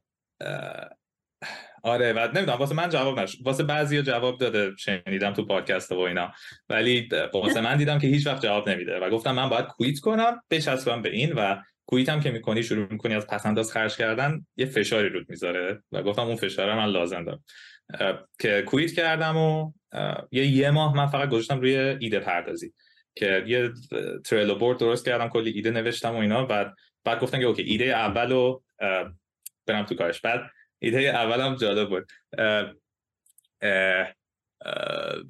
آره و نمی‌دونم واسه من جواب نشد واسه بعضی جواب داده شنیدم تو پادکست و اینا. ولی واسه من دیدم که هیچ وقت جواب نمیده و گفتم من باید کویت کنم بچسبم به این و کویت هم که می‌کنی شروع می‌کنی از پسنداز خرج کردن یه فشاری رود می‌ذاره و گفتم اون فشار من لازم دارم. که کویت کردم و یه یه ماه من فقط گذاشتم روی ایده پردازی. که یه تریلو بورد درست کردم کلی ایده نوشتم و اینا بعد بعد گفتم که okay ایده اولو برم تو کارش. بعد ایده اولم جالب بود.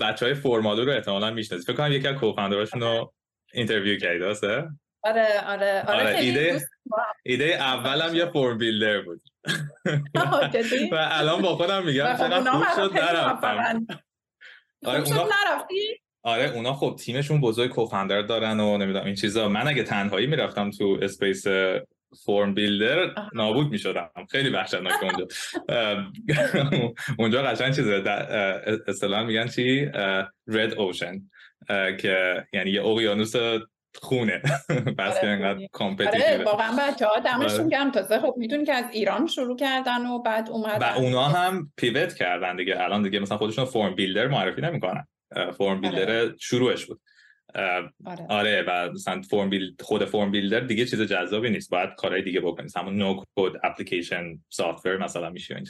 بچه های Formaloo رو احتمالا می‌شناسید. فکر کنم یکی از cofounder اشون رو interview کردی درسته؟ آره آره. آره, آره ایده ایده اولم یه form builder بود. و الان با خودم میگم چقدر خوب شد نرفتم. آره اونا آره اونا خب تیمشون بزرگ cofounder دارن و نمی‌دونم این چیزا. من اگه تنهایی می‌رفتم تو space form builder نابود می شدم خیلی وحشتناک اونجا. اونجا قشنگ چیزه اصطلاحا میگن چی؟ red ocean که یعنی یه اقیانوس خونه. بس که انقدر competitive آره واقعا بچه ها دمشون گرم. تازه خب می‌دونی که از ایران شروع کردن و بعد اومدن و اونا هم pivot کردن دیگه. الان دیگه مثلا خودشون form builder معرفی نمی‌کنن. form builder شروعش بود. آره. آره و مثلا form build خود form builder دیگه چیز جذابی نیست. باید کارهای دیگه بکنید همون no code application software مثلا میشه این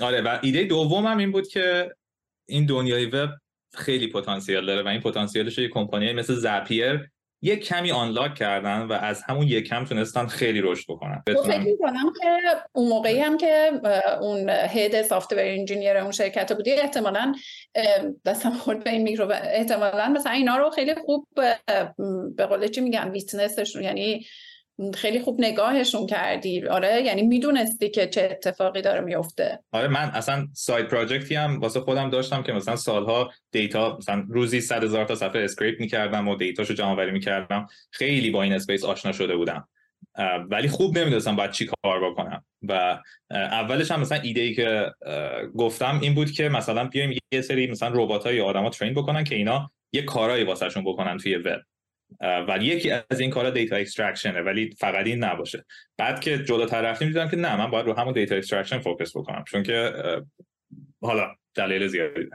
آره و ایده دومم این بود که این دنیای وب خیلی پتانسیل داره و این پتانسیلش یه کمپانی مثل Zapier یه کمی unlock کردن و از همون یک کم تونستن خیلی رشد بکنن. تو فکر می‌کنم که اون موقعی هم که اون head software engineer اون شرکت بودی احتمالا دستم خورد به این میکرو احتمالا مثلا اینا رو خیلی خوب به قول چی میگن witness شون یعنی خیلی خوب نگاهشون کردی. آره یعنی می‌دونستی که چه اتفاقی داره میفته آره من اصلا side project ی هم واسه خودم داشتم که مثلا سالها data مثلا روزی 100 هزار تا صفحه scrape می‌کردم و data شو جمع آوری می‌کردم. خیلی با این space آشنا شده بودم. ولی خوب نمی‌دونستم باید چی کار بکنم. و اولش هم مثلا ایده ای که گفتم این بود که مثلا بیایم یه سری مثلا ربات های آدما train بکنن که اینا یه کارایی واسهشون بکنن توی وب ولی یکی از این کارا data extraction ه ولی فقط این نباشه. بعد که جلوتر رفتیم دیدم که نه من باید رو همون data extraction focus بکنم چون که حالا دلیل زیادی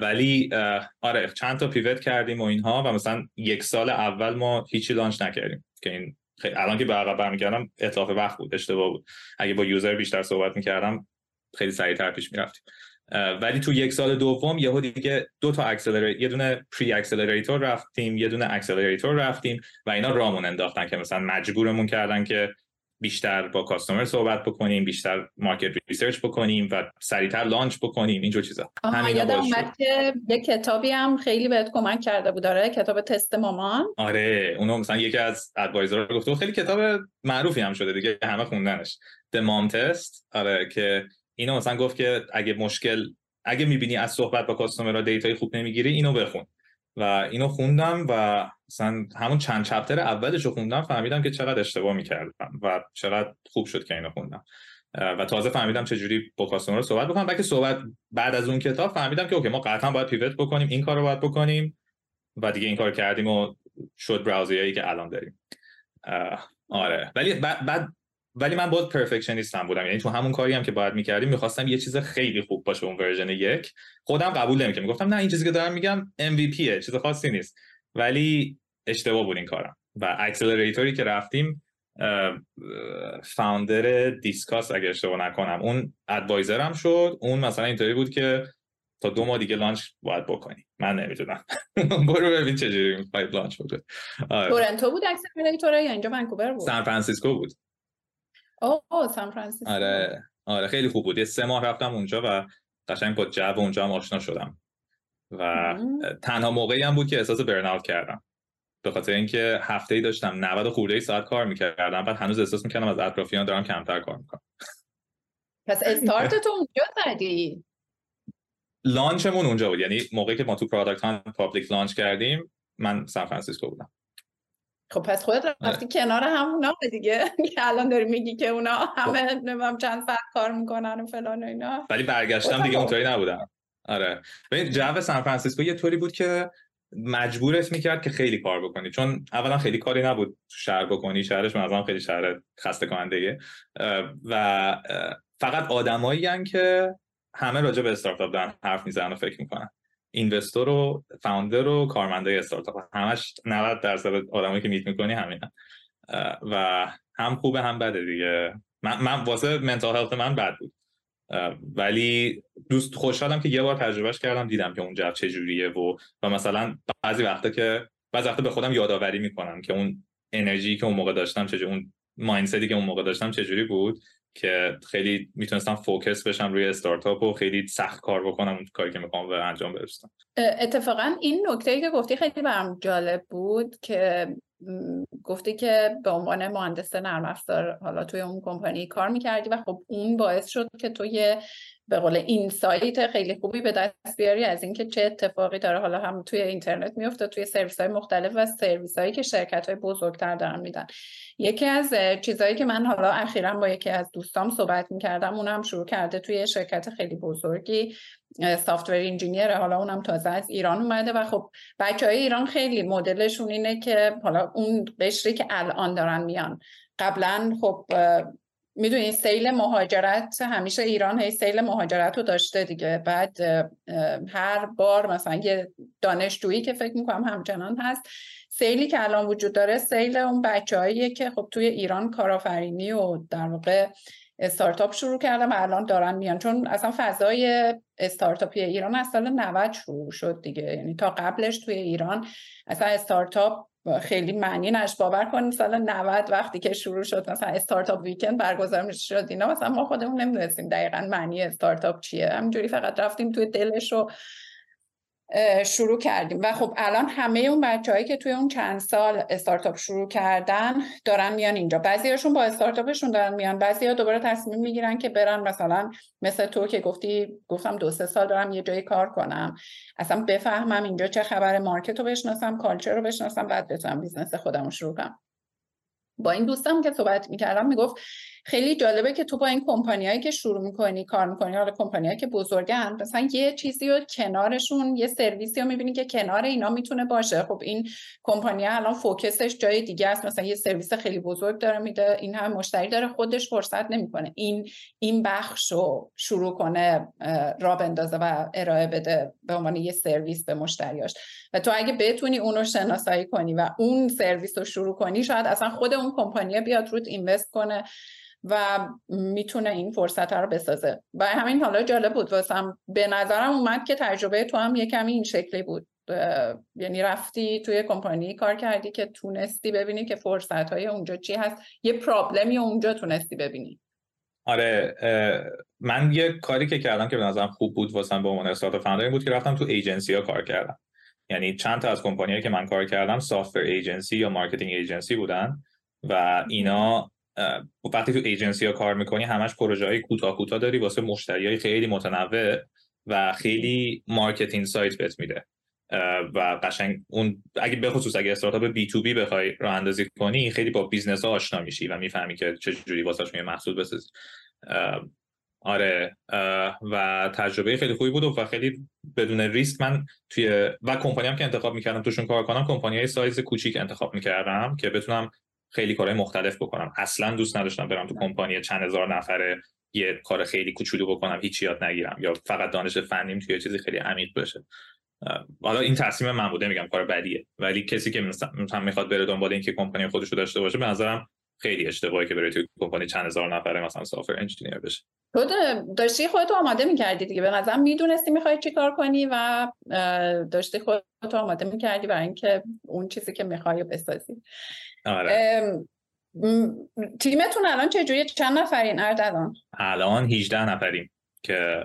ولی آره چند تا pivot کردیم و اینها و مثلا یک سال اول ما هیچی launch نکردیم که این خیلی الان که به عقب برمیگردم اتلاف وقت بود اشتباه بود. اگه با user بیشتر صحبت می‌کردم خیلی سریعتر پیش می‌رفتیم. ولی تو یک سال دوم یهو دیگه دو تا accelerator یه دونه pre accelerator رفتیم یه دونه accelerator رفتیم و اینا رامون انداختن که مثلا مجبورمون کردن که بیشتر با customer صحبت بکنیم بیشتر market research بکنیم و سریعتر launch بکنیم اینجور چیزا. همین یادم اومد که یه کتابی هم خیلی بهت کمک کرده بود داره کتاب تست مامان. آره اونو مثلا یکی از advisor گفته خیلی کتاب معروفی هم شده دیگه همه خوندنش. The Mom Test آره که اینو مثلا گفت که اگه مشکل اگه می‌بینی از صحبت با customer data ی خوب نمی‌گیری اینو بخون. و اینو خوندم و مثلا همون چند chapter اولش رو خوندم فهمیدم که چقدر اشتباه می‌کردم و چقدر خوب شد که اینو خوندم. و تازه فهمیدم چجوری با customer صحبت بکنم. بعد صحبت بعد از اون کتاب فهمیدم که okay ما قطعا باید pivot بکنیم این کار رو باید بکنیم و دیگه این کار کردیم و شد Browse AI ای که الان داریم. آره. ولی بعد ولی من باز perfectionist م بودم. یعنی تو همون کاری هم که باید می‌کردیم می‌خواستم یه چیز خیلی خوب باشه اون version یک. خودم قبول نمی‌کردم. می‌گفتم نه این چیزی که دارم میگم MVP چیز خاصی نیست. ولی اشتباه بود این کارم. و accelerator ی که رفتیم founder Disqus اگه اشتباه نکنم اون advisor م شد. اون مثلا اینطوری بود که تا دو ماه دیگه launch باید بکنی من نمی‌دونم. برو ببین چجوری می‌خوای launch بکنی. آره. تورنتو بود accelerator یا اینجا ونکوور بود. سان فرانسیسکو بود. اوه سان فرانسیسکو. آره آره خیلی خوب بود. یه سه ماه رفتم اونجا و قشنگ با جو اونجا هم آشنا شدم. و تنها موقعی هم بود که احساس burn کردم. به خاطر اینکه هفته ای داشتم 90 خورده ساعت کار می‌کردم بعد هنوز احساس می‌کردم از اطرافیان دارم کمتر کار می‌کنم. پس استارت تو اونجا زدی؟ launch مون اونجا بود. یعنی موقعی که ما تو Product Hunt public launch کردیم من سان فرانسیسکو بودم. خب پس خودت رفتی آره. کنار همونا دیگه. که الان داری میگی که اونا همه. نمی‌دونم چند ساعت کار می‌کنن و فلان و اینا. ولی برگشتم دیگه اونطوری نبودم آره. ببین جو سان فرانسیسکو یه طوری بود که مجبورت می‌کرد که خیلی کار بکنی. چون اولا خیلی کاری نبود تو شهر بکنی. شهرش مثلا خیلی شهر خسته کننده و فقط آدمایی که همه راجع به استارتاپ دارن حرف می‌زنن و فکر می‌کنن. اینوستور و فاوندر و کارمنده استارتاپ. همش 90 درصد آدمایی که میت می‌کنی همینن. و هم خوبه هم بده دیگه. من, من واسه منتال هلت من بد بود. ولی دوست خوشحالم که یه بار تجربهش کردم دیدم که اون جو چجوریه و و مثلا بعضی وقتا که بعضی وقتا به خودم یادآوری می‌کنم که اون انرژی که اون موقع داشتم چجوری اون mindset ی که اون موقع داشتم چجوری بود. که خیلی می‌تونستم focus بشم روی استارتاپ و خیلی سخت کار بکنم اون کاری که می‌خوام به انجام برسونم. اتفاقا این نکته ای که گفتی خیلی برام جالب بود که گفتی که به عنوان مهندس نرم افزار حالا توی اون کمپانی کار می‌کردی و خب اون باعث شد که توی به قول insight خیلی خوبی به دست بیاری از اینکه چه اتفاقی داره. حالا هم توی اینترنت میفته توی سرویس های مختلف و سرویس هایی که شرکت های بزرگتر دارن میدن. یکی از چیزهایی که من حالا اخیرا با یکی از دوستام صحبت می‌کردم اونم شروع کرده توی شرکت خیلی بزرگی سافتور انجینیر حالا اونم تازه از ایران اومده و خب بچه های ایران خیلی مدلشون اینه که حالا اون قشری که الان دارن میان. قبلا خب می‌دونی سیل مهاجرت همیشه ایران هی سیل مهاجرت رو داشته دیگه. بعد هر بار مثلا یه دانشجویی که فکر می‌کنم همچنان هست سیلی که الان وجود داره سیل اون بچههاییه که خب توی ایران کارآفرینی و در واقع استارتاپ شروع کردم و الان دارن میان. چون اصلا فضای استارتاپی ایران از سال 90 شروع شد دیگه. یعنی تا قبلش توی ایران اصلا استارتاپ خیلی معنی نش باور کنیم سال 90 وقتی که شروع شد مثلا استارتاپ ویکند برگزار شد اینا مثلا ما خودمون نمی‌دونستیم دقیقا معنی استارتاپ چیه. همینجوری فقط رفتیم توی دلش و شروع کردیم. و خب الان همه اون بچههایی که توی اون چند سال استارتاپ شروع کردن دارن میان اینجا. بعضیاشون با استارتاپشون دارن میان. بعضیا دوباره تصمیم می‌گیرن که برن مثلا مثل تو که گفتی گفتم دو سه سال دارم یه جایی کار کنم. اصلا بفهمم اینجا چه خبر market رو بشناسم culture رو بشناسم بعد بتونم business خودم رو شروع کنم. با این دوستم که صحبت می‌کردم می‌گفت خیلی جالبه که تو با این کمپانیایی که شروع می‌کنی کار می‌کنی حالا کمپانیایی که بزرگن مثلا یه چیزی رو کنارشون یه سرویسی رو می‌بینی که کنار اینا می‌تونه باشه. خب این کمپانی الان فوکسش جای دیگه است. مثلا یه سرویس خیلی بزرگ داره میده این هم مشتری داره خودش فرصت نمی‌کنه این این بخش رو شروع کنه را بندازه و ارائه بده به عنوان یه سرویس به مشتریاش. و تو اگه بتونی اون رو شناسایی کنی و اون سرویس رو شروع کنی شاید اصلا خود اون کمپانی بیاد روت اینوست کنه. و می‌تونه این فرصت رو بسازه. و همین حالا جالب بود واسم. به نظرم اومد که تجربه تو هم یه کمی این شکلی بود. یعنی رفتی توی کمپانی کار کردی که تونستی ببینی که فرصت های اونجا چی هست. یه problem ی اونجا تونستی ببینی. آره من یه کاری که کردم که به نظرم خوب بود واسم به عنوان start founder بود که رفتم تو ایجنسی ها کار کردم. یعنی چند تا از کمپانیایی که من کار کردم software agency یا marketing agency بودن و اینا وقتی تو ایجنسی ها کار می‌کنی همش پروژه های کوتاه کوتاه داری واسه مشتری های خیلی متنوع و خیلی marketing insight بهت میده. و قشنگ اون اگه به خصوص اگه استارتاپ B2B بخوای راه اندازی کنی خیلی با business ها آشنا میشی و می‌فهمی که چه جوری واسه محصول بسازی. آره و تجربه خیلی خوبی بود و خیلی بدون ریسک من توی و کمپانی هم که انتخاب می‌کردم توشون کار کنم کمپانی های سایز کوچیک انتخاب می‌کردم که بتونم خیلی کارهای مختلف بکنم. اصلا دوست نداشتم برم تو کمپانی چند هزار نفره یه کار خیلی کوچولو بکنم هیچ یاد نگیرم. یا فقط دانش فنیم توی چیزی خیلی عمیق بشه. حالا این تصمیم من بوده میگم کار بدیه. ولی کسی که مثلا می‌خواد بره دنبال اینکه کمپانی خودش رو داشته باشه به نظرم خیلی اشتباهی که بره توی کمپانی چند هزار نفره مثلا سافر انجینیر بشه. تو داشتی خودت آماده می‌کردی دیگه. به نظرم می‌دونستی می‌خوای چی کار کنی و داشتی خودت آماده می‌کردی برای اینکه اون چیزی که می‌خوای بسازی. آره. تیمتون الان چجوری چند نفرین؟ اردلان الان 18 نفریم که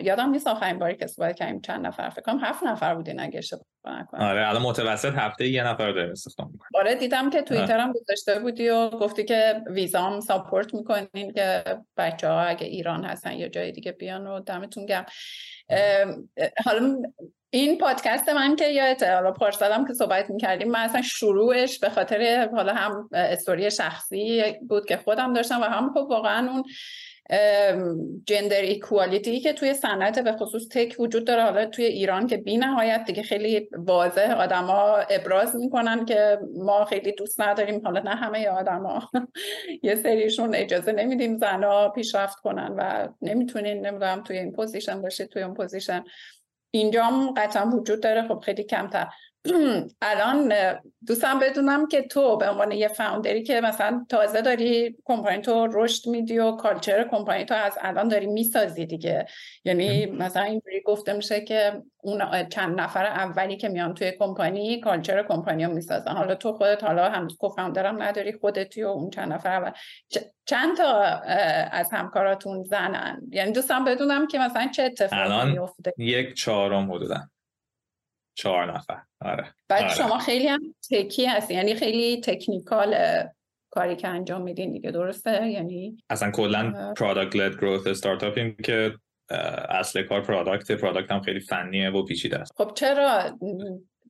یادم نیست آخرین باری که صحبت کردیم. چند نفر؟ فکر کنم هفت نفر بودین اگه اشتباه نکنم. آره الان متوسط هفته یه نفر داریم استخدام می‌کنیم آره دیدم که توییتر هم گذاشته بودی و گفتی که ویزام ساپورت می‌کنین که بچه ها اگه ایران هستن یا جای دیگه بیان و دمتون گرم. حالا این پادکست من که یادت حالا پارسالم که صحبت می‌کردیم من اصلا شروعش به خاطر حالا هم استوری شخصی بود که خودم داشتم و هم خب واقعا اون gender equality که توی صنعت به خصوص tech وجود داره. حالا توی ایران که بی نهایت دیگه خیلی واضح آدما ابراز می‌کنن که ما خیلی دوست نداریم. حالا نه همه آدما یه سریشون اجازه نمیدیم زنا پیشرفت کنن و نمی‌تونین نمی‌دونم توی این position باشه توی اون position اینجام قطعا وجود داره. خب خیلی کمتر. الان دوستم بدونم که تو به عنوان یه founder ی که مثلا تازه داری کمپانی تو رشد میدی و culture company تو از الان داری می‌سازی دیگه. یعنی مثلا اینجوری گفته میشه که اون چند نفر اولی که میان توی کمپانی کالچر کمپانی رو می‌سازن. حالا تو خودت حالا هنوز کوفاندرم نداری خودتی و اون چند نفر اول. چند تا از همکاراتون زنن؟ یعنی دوستم بدونم که مثلا چه اتفاقی میفته یک چهارم حدودا. چهار نفر. آره بعد آره. شما خیلی هم تکی هستی یعنی خیلی تکنیکال کاری که انجام میدین دیگه درسته؟ یعنی اصلا کلا product-led growth استارتاپیم که اصل کار product product هم خیلی فنیه و پیچیده است. خب چرا؟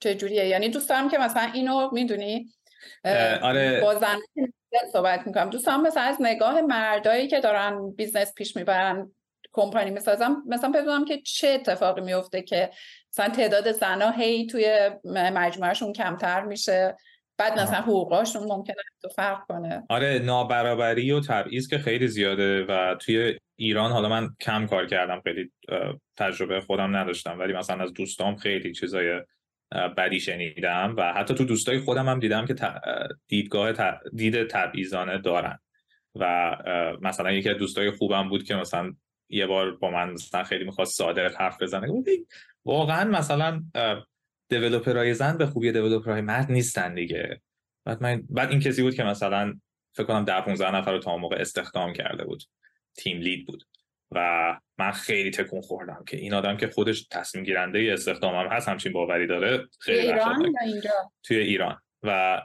چجوریه یعنی دوست دارم که مثلا اینو می‌دونی؟ آره. با زن صحبت می‌کنم. دوست دارم مثلا از نگاه مردایی که دارن business پیش می‌برن کمپانی می‌سازم مثلا بدونم که چه اتفاقی میفته که مثلا تعداد زنا هی توی مجموعهشون کمتر میشه. بعد مثلا حقوقاشون ممکنه تو فرق کنه. آره نابرابری و تبعیض که خیلی زیاده و توی ایران حالا من کم کار کردم خیلی تجربه خودم نداشتم ولی مثلا از دوستام خیلی چیزای بدی شنیدم و حتی تو دوستای خودم هم دیدم که دیدگاه دید تبعیضانه دارن. و مثلا یکی از دوستای خوبم بود که مثلا یه بار با من مثلا خیلی می‌خواست صادق حرف بزنه. واقعا مثلا دیولپرهای زن به خوبی دیولپرهای مرد نیستن دیگه. بعد من بعد این کسی بود که مثلا فکر کنم 10 15 نفر رو تا موقع استخدام کرده بود. تیم لید بود. و من خیلی تکون خوردم که این آدم که خودش تصمیم گیرنده استخدام هم هست همچین باوری داره خیلی ایران یا اینجا؟ توی ایران. و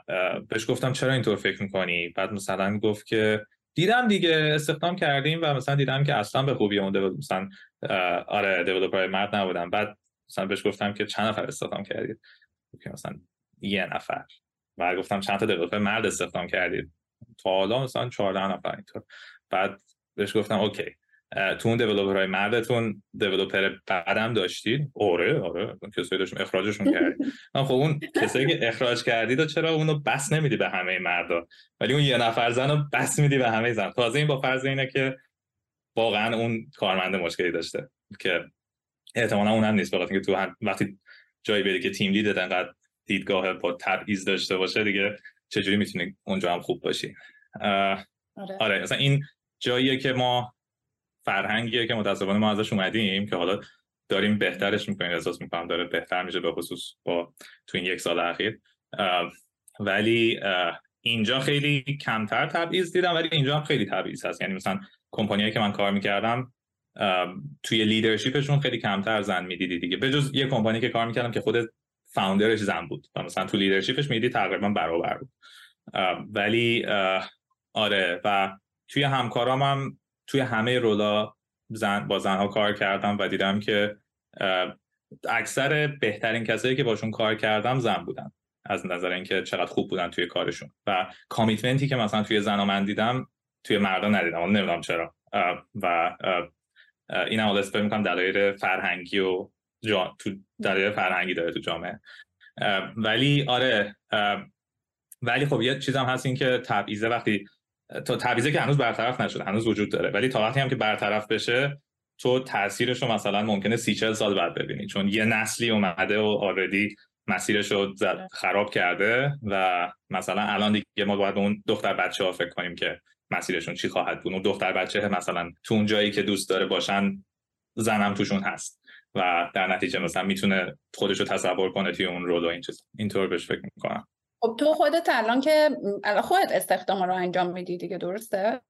بهش گفتم چرا اینطور فکر می‌کنی؟ بعد مثلا گفت که دیدم دیگه استخدام کردیم و مثلا دیدم که اصلا به خوبی اون مثلا آره دیولپر مرد نبودم. بعد مثلا بهش گفتم که چند نفر استخدام کردید؟ که مثلا یه نفر. و گفتم چند تا دیولپر مرد استخدام کردید؟ تا حالا مثلا 14 نفر اینطور. بعد بهش گفتم اوکی. تو اون های مردتون دیولپر بعدم داشتید؟ آره آره کسایی داشتیم اخراجشون کردید خب اون کسایی که اخراج کردید و چرا اونو بس نمیدی به همه مردا؟ ولی اون یه نفر زن رو بس میدی به همه زن. تازه این با فرض اینه که واقعا اون کارمند مشکلی داشته که احتمالا اونم نیست بخاطر اینکه تو هم وقتی جایی بری که تیم لید انقدر دیدگاه با تبعیض داشته باشه دیگه چجوری می‌تونی اونجا هم خوب باشی؟ آره. آره مثلا این جاییه که ما فرهنگیه که متاسفانه ما ازش اومدیم که حالا داریم بهترش می‌کنیم احساس می‌کنم داره بهتر میشه به خصوص با تو این یک سال اخیر. ولی اینجا خیلی کمتر تبعیض دیدم ولی اینجا هم خیلی تبعیض هست. یعنی مثلا کمپانیایی که من کار می‌کردم توی لیدرشیپشون خیلی کمتر زن می‌دیدی دیگه. به جز یه کمپانی که کار می‌کردم که خود فاوندرش زن بود و مثلا تو لیدرشیپش میدی تقریبا برابر بود. ولی آره و توی همکارام هم توی همه رولا زن با زنها کار کردم و دیدم که اکثر بهترین کسایی که باشون کار کردم زن بودن از نظر اینکه چقدر خوب بودن توی کارشون. و کامیتمنتی که مثلا توی زنها من دیدم توی مردا ندیدم نمی‌دونم چرا. و این هم اسپر می‌کنم دلایل فرهنگی و جا... تو دلایل فرهنگی داره تو جامعه. ولی آره ولی خب یه چیزم هست این که تبعیضه وقتی تا تبعیضه که هنوز برطرف نشده هنوز وجود داره. ولی تا وقتی هم که برطرف بشه تو تاثیرش رو مثلا ممکنه سی چل سال بعد ببینی. چون یه نسلی اومده و آردی مسیرش رو خراب کرده و مثلا الان دیگه ما باید به اون دختر بچه ها فکر کنیم که مسیرشون چی خواهد بود. اون دختر بچه مثلا تو اون جایی که دوست داره باشن زنم توشون هست. و در نتیجه مثلا می‌تونه خودش رو تصور کنه توی اون role و این چیز اینطور بهش فکر می‌کنم. خب تو خودت الان که الان خودت استخدام رو انجام میدی دیگه درسته؟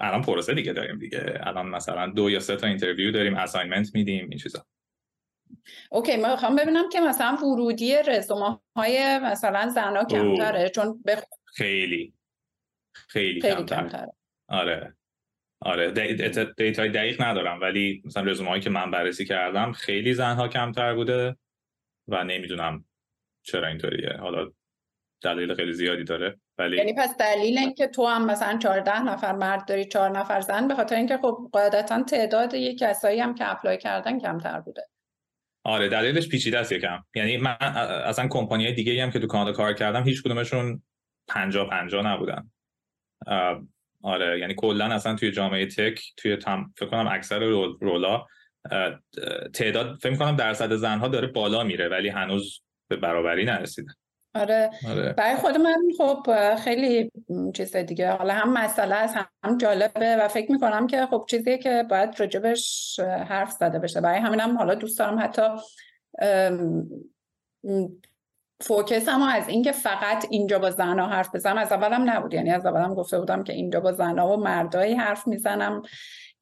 الان پروسه دیگه داریم دیگه. الان مثلا دو یا سه تا interview داریم assignment میدیم این چیزا. اوکی من می‌خوام ببینم که مثلا ورودی رزومه های مثلا زنا کمتره چون بخ... خیلی. خیلی, خیلی کمتره. آره. آره. data ی دقیق ندارم ولی مثلا رزومه هایی که من بررسی کردم خیلی زنها کمتر بوده و نمی‌دونم چرا اینطوریه. حالا دلیل خیلی زیادی داره ولی یعنی پس دلیل اینکه تو هم مثلا 14 نفر مرد داری 4 نفر زن به خاطر اینکه خب قاعدتا تعداد یک کسایی هم که apply کردن کمتر بوده. آره دلیلش پیچیده است یکم. یعنی من اصلا کمپانی دیگه هم که تو کانادا کار کردم هیچ کدومشون 50 50 نبودن. آره یعنی کلا اصلا توی جامعه تک توی تم... فکر کنم اکثر رولا تعداد فکر کنم درصد زنها داره بالا میره ولی هنوز به برابری نرسیده. آره. آره. برای خود من خب خیلی چیز دیگه. حالا هم مسئله است هم جالبه و فکر می‌کنم که خب چیزیه که باید راجبش حرف زده بشه. برای همینم حالا دوست دارم حتی focus هم از اینکه فقط اینجا با زنها حرف بزنم. از اولم نبود. یعنی از اولم گفته بودم که اینجا با زنها و مردایی حرف می‌زنم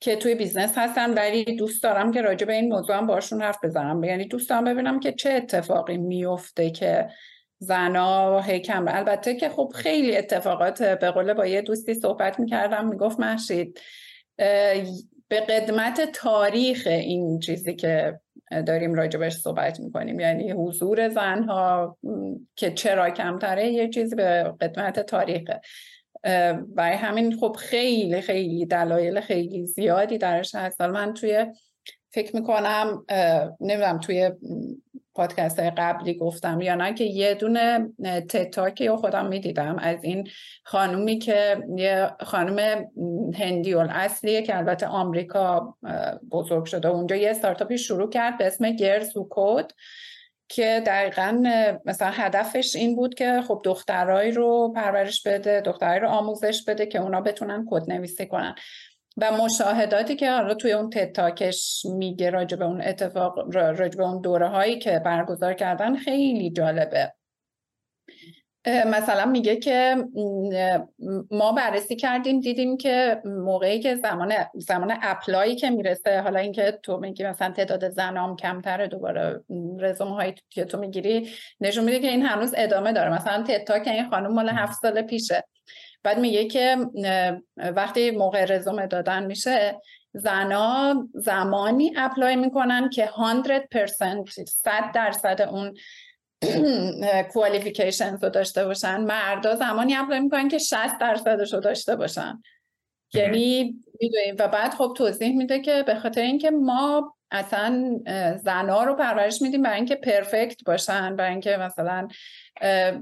که توی business هستن ولی دوست دارم که راجع به این موضوع هم باشون حرف بزنم. یعنی دوست دارم ببینم که چه اتفاقی میفته که زنا هی کم البته که خب خیلی اتفاقات به قول با یه دوستی صحبت می‌کردم می‌گفت محشید به قدمت تاریخ این چیزی که داریم راجبش صحبت می‌کنیم. یعنی حضور زنها که چرا کمتره یه چیزی به قدمت تاریخه برای همین خب خیلی خیلی دلایل خیلی زیادی درش هست. من توی فکر می‌کنم نمی‌دونم توی پادکست های قبلی گفتم یا نه که یه دونه تتاکی رو خودم می‌دیدم. از این خانومی که یه خانم هندیول اصلیه که البته آمریکا بزرگ شده اونجا یه استارتاپی شروع کرد به اسم گرز و کود که دقیقا مثلا هدفش این بود که خب دخترایی رو پرورش بده دخترایی رو آموزش بده که اونا بتونن کد نویسی کنن. و مشاهداتی که حالا توی اون تتاکش میگه راجع به اون اتفاق راجع به اون دوره هایی که برگزار کردن خیلی جالبه. مثلا میگه که ما بررسی کردیم دیدیم که موقعی که زمان زمان اپلایی که می‌رسه حالا اینکه تو میگی مثلا تعداد زنام کمتره دوباره رزومه هایی که تو می‌گیری نشون میده که این هنوز ادامه داره. مثلا TED Talk این خانم مال هفت سال پیشه. بعد میگه که وقتی موقع رزومه دادن میشه زنا زمانی apply می‌کنن که 100% 100 درصد اون qualifications رو داشته باشن. مردا زمانی apply می‌کنن که 60 درصدش رو داشته باشن. یعنی می‌دونیم و بعد خب توضیح میده که به خاطر اینکه ما اصلا زنا رو پرورش میدیم برای اینکه perfect باشن برای اینکه مثلا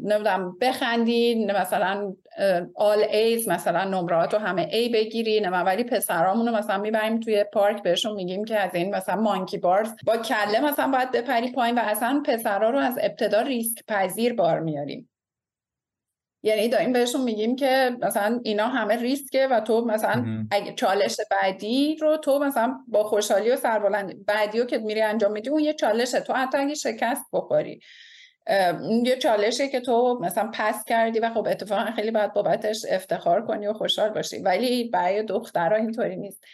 نمی‌دونم بخندین مثلا all A's مثلا نمرات رو همه A بگیرین ولی پسرامون رو مثلا می‌بریم توی پارک بهشون میگیم که از این مثلا monkey bars با کله مثلا باید بپری پایین و اصلا پسرا رو از ابتدا ریسک پذیر بار میاریم. یعنی داریم بهشون میگیم که مثلا اینا همه ریسکه و تو مثلا اگه چالش بعدی رو تو مثلا با خوشحالی و سربلند بعدی رو که میری انجام میدی اون یه چالشه. تو حتی اگه شکست بخوری یه چالشه که تو مثلا پس کردی و خب اتفاقا خیلی باید بابتش افتخار کنی و خوشحال باشی. ولی برای دخترها اینطوری نیست.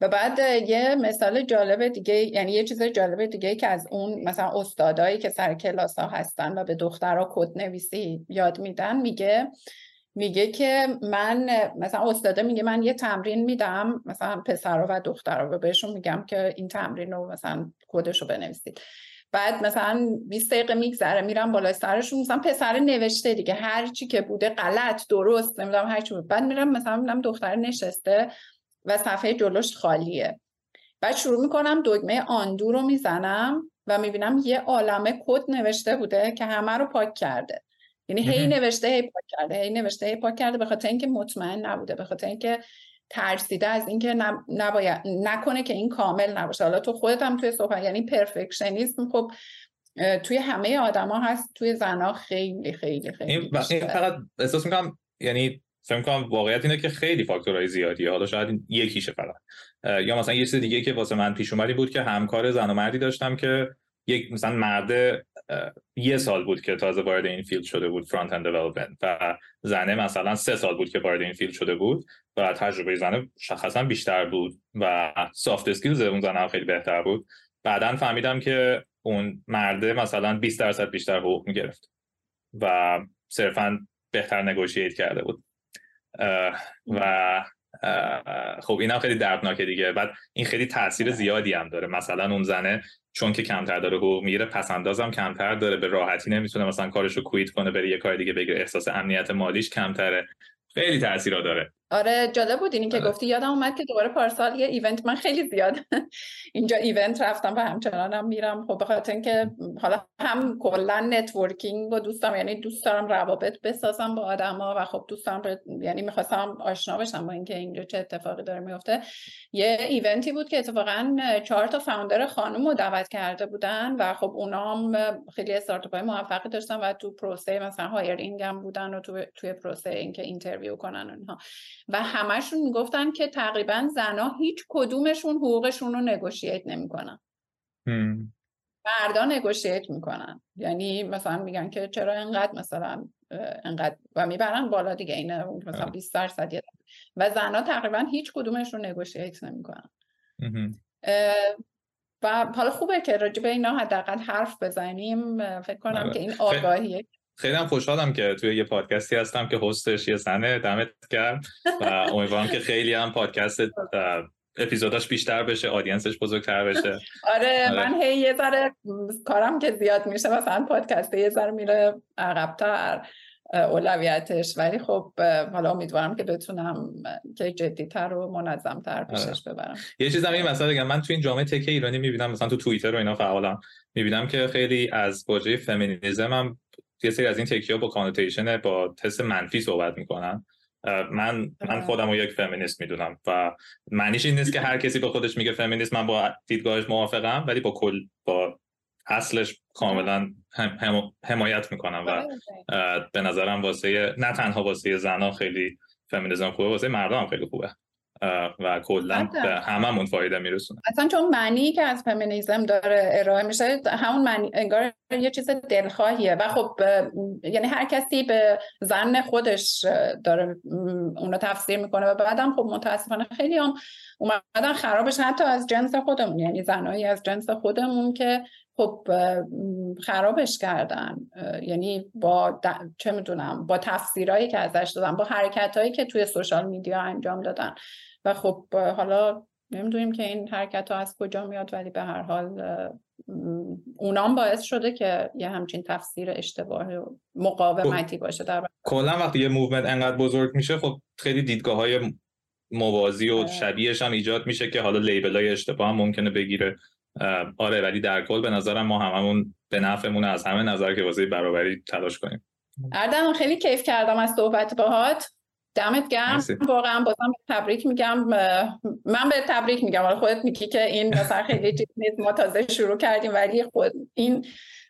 و بعد یه مثال جالب دیگه یعنی یه چیز جالب دیگه که از اون مثلا استادایی که سر کلاس ها هستن و به دخترها کد نویسی یاد میدن میگه میگه که من مثلا استاده میگه من یه تمرین میدم مثلا پسرها و دخترها و بهشون میگم که این تمرین رو مثلا کدش رو بنویسید. بعد مثلا 20 دقیقه میگذره میرم بالای سرشون مثلا پسر نوشته دیگه هر چی که بوده غلط درست نمی‌دونم هر چی بود. بعد میرم مثلا می‌بینم دختر نشسته و صفحه جلوش خالیه. بعد شروع می‌کنم دگمه آندو رو می‌زنم و می‌بینم یه عالمه کد نوشته بوده که همه رو پاک کرده. یعنی هی نوشته هی پاک کرده هی نوشته هی پاک کرده به خاطر اینکه مطمئن نبوده به خاطر اینکه ترسیده از اینکه نباید نکنه که این کامل نباشه. حالا تو خودت هم توی صحبت یعنی perfectionism خب توی همه آدما هست توی زنا خیلی خیلی خیلی این, این فقط احساس می‌کنم یعنی فکر کنم واقعیت اینه که خیلی فاکتورهای زیادیه. حالا شاید یکیشه فقط. یا مثلا یه چیز دیگه که واسه من پیش اومدی بود که همکار زن و مردی داشتم که یک مثلا مرد یه سال بود که تازه وارد این field شده بود front-end development و زنه مثلا سه سال بود که وارد این field شده بود و تجربه زنه شخصا بیشتر بود و soft skills اون زنه خیلی بهتر بود. بعدا فهمیدم که اون مرده مثلا 20 درصد بیشتر حقوق می‌گرفت و صرفا بهتر negotiate کرده بود. و خب اینم خیلی دردناکه دیگه. بعد این خیلی تاثیر زیادی هم داره. مثلا اون زنه چون که کمتر داره حقوق می‌گیره پس اندازم کمتر داره. به راحتی نمی‌تونه مثلا کارشو quit کنه بره یه کار دیگه بگیره. احساس امنیت مالیش کمتره. خیلی تاثیر داره. آره جالب بود. اینی که آره. گفتی یادم اومد که دوباره پارسال یه event من خیلی زیاد اینجا event رفتم و همچنانم میرم. خب به خاطر اینکه حالا هم کلا networking و دوستم یعنی دوست دارم روابط بسازم با آدما و خب دوست دارم یعنی می‌خواستم آشنا بشم با اینکه اینجا چه اتفاقی داره میفته یه event ی بود که اتفاقا چهار تا founder خانم رو دعوت کرده بودن و خب اونا هم خیلی استارتاپ های موفقی داشتن و تو پروسه مثلا hiring هم بودن و تو توی پروسه اینکه interview کنن اونها و همشون می‌گفتن که تقریبا زنها هیچ کدومشون حقوقشون رو نگوشیت نمی‌کنن. مردا نگوشیت می‌کنن. یعنی مثلا میگن که چرا انقدر مثلا انقدر و می‌برن بالا دیگه. اینه مثلا 20 درصد و زنها تقریبا هیچ کدومشون نگوشیت نمی‌کنن. و حالا خوبه که راجع به اینا حداقل حرف بزنیم. فکر کنم آره. که این آگاهیه. خیلی هم خوشحالم که توی یه پادکستی هستم که هستش. یه سنه دمت کرد و امیدوارم که خیلی هم پادکست اپیزوداش بیشتر بشه آدینسش بزرگتر بشه. آره, آره. من هی یه ذره کارم که زیاد میشه مثلا پادکست یه ذره میره عقبتر اولویتش. ولی خب حالا امیدوارم که بتونم که جدیتر و منظمتر پیشش آره. ببرم. یه چیز هم این مثلا بگم من تو این جامعه تک ایرانی می‌بینم مثلا تو توییتر و اینا فعالم. می‌بینم که خیلی از واژه فمینیسم هم یه سری از این تکیا با کانوتیشن با تست منفی صحبت می‌کنن. من من خودم رو یک فمینیست می‌دونم و معنیش این نیست که هر کسی به خودش میگه فمینیست من با دیدگاهش موافقم ولی با کل با اصلش کاملا هم، حمایت می‌کنم و به نظرم واسه نه تنها واسه زنها خیلی فمینیزم خوبه واسه مردم خیلی خوبه. و کلا به هممون فایده میرسونه. اصلا چون معنی که از فمینیزم داره ارائه میشه همون معنی انگار یه چیز دلخواهیه. و خب یعنی هر کسی به زن خودش داره اونو تفسیر می‌کنه و بعدم خب متاسفانه خیلی هم اومدن خرابش حتی از جنس خودمون. یعنی زنایی از جنس خودمون که خب خرابش کردن. یعنی با چه می‌دونم با تفسیرهایی که ازش دادن با حرکت که توی سوشال میدیا انجام دادن. و خب حالا نمی‌دونیم که این حرکت ها از کجا میاد ولی به هر حال اونام باعث شده که یه همچین تفسیر اشتباه مقاومتی خب، باشه در کلا وقتی یه movement انقدر بزرگ میشه خب خیلی دیدگاه های موازی و آره. شبیهش هم ایجاد میشه که حالا label های اشتباه هم ممکنه بگیره. آره ولی در کل به نظرم ما هممون به نفعمون از همه نظر که واسه برابری تلاش کنیم. اردم خیلی کیف کردم از صحبت باهات. دمت گرم. واقعا بازم تبریک میگم. من به تبریک میگم. حالا خودت میگی که این مثلا خیلی چیز نیست. ما تازه شروع کردیم ولی خود این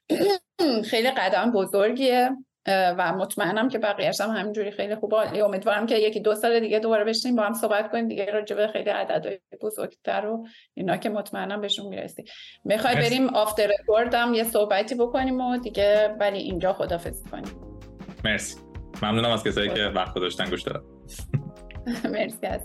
خیلی قدم بزرگیه. و مطمئنم که بقیه‌اش هم همینجوری خیلی خوبه امیدوارم که یکی دو سال دیگه دوباره بشینیم با هم صحبت کنیم. دیگه راجع به خیلی عددهای بزرگتر و اینا که مطمئنم بهشون می‌رسیم. می‌خوای بریم آفتر رکورد هم یه صحبتی بکنیم و دیگه ولی اینجا خدافظی کنیم. مرسی. ممنونم از کسایی که وقت داشتن گوش دادن. مرسی از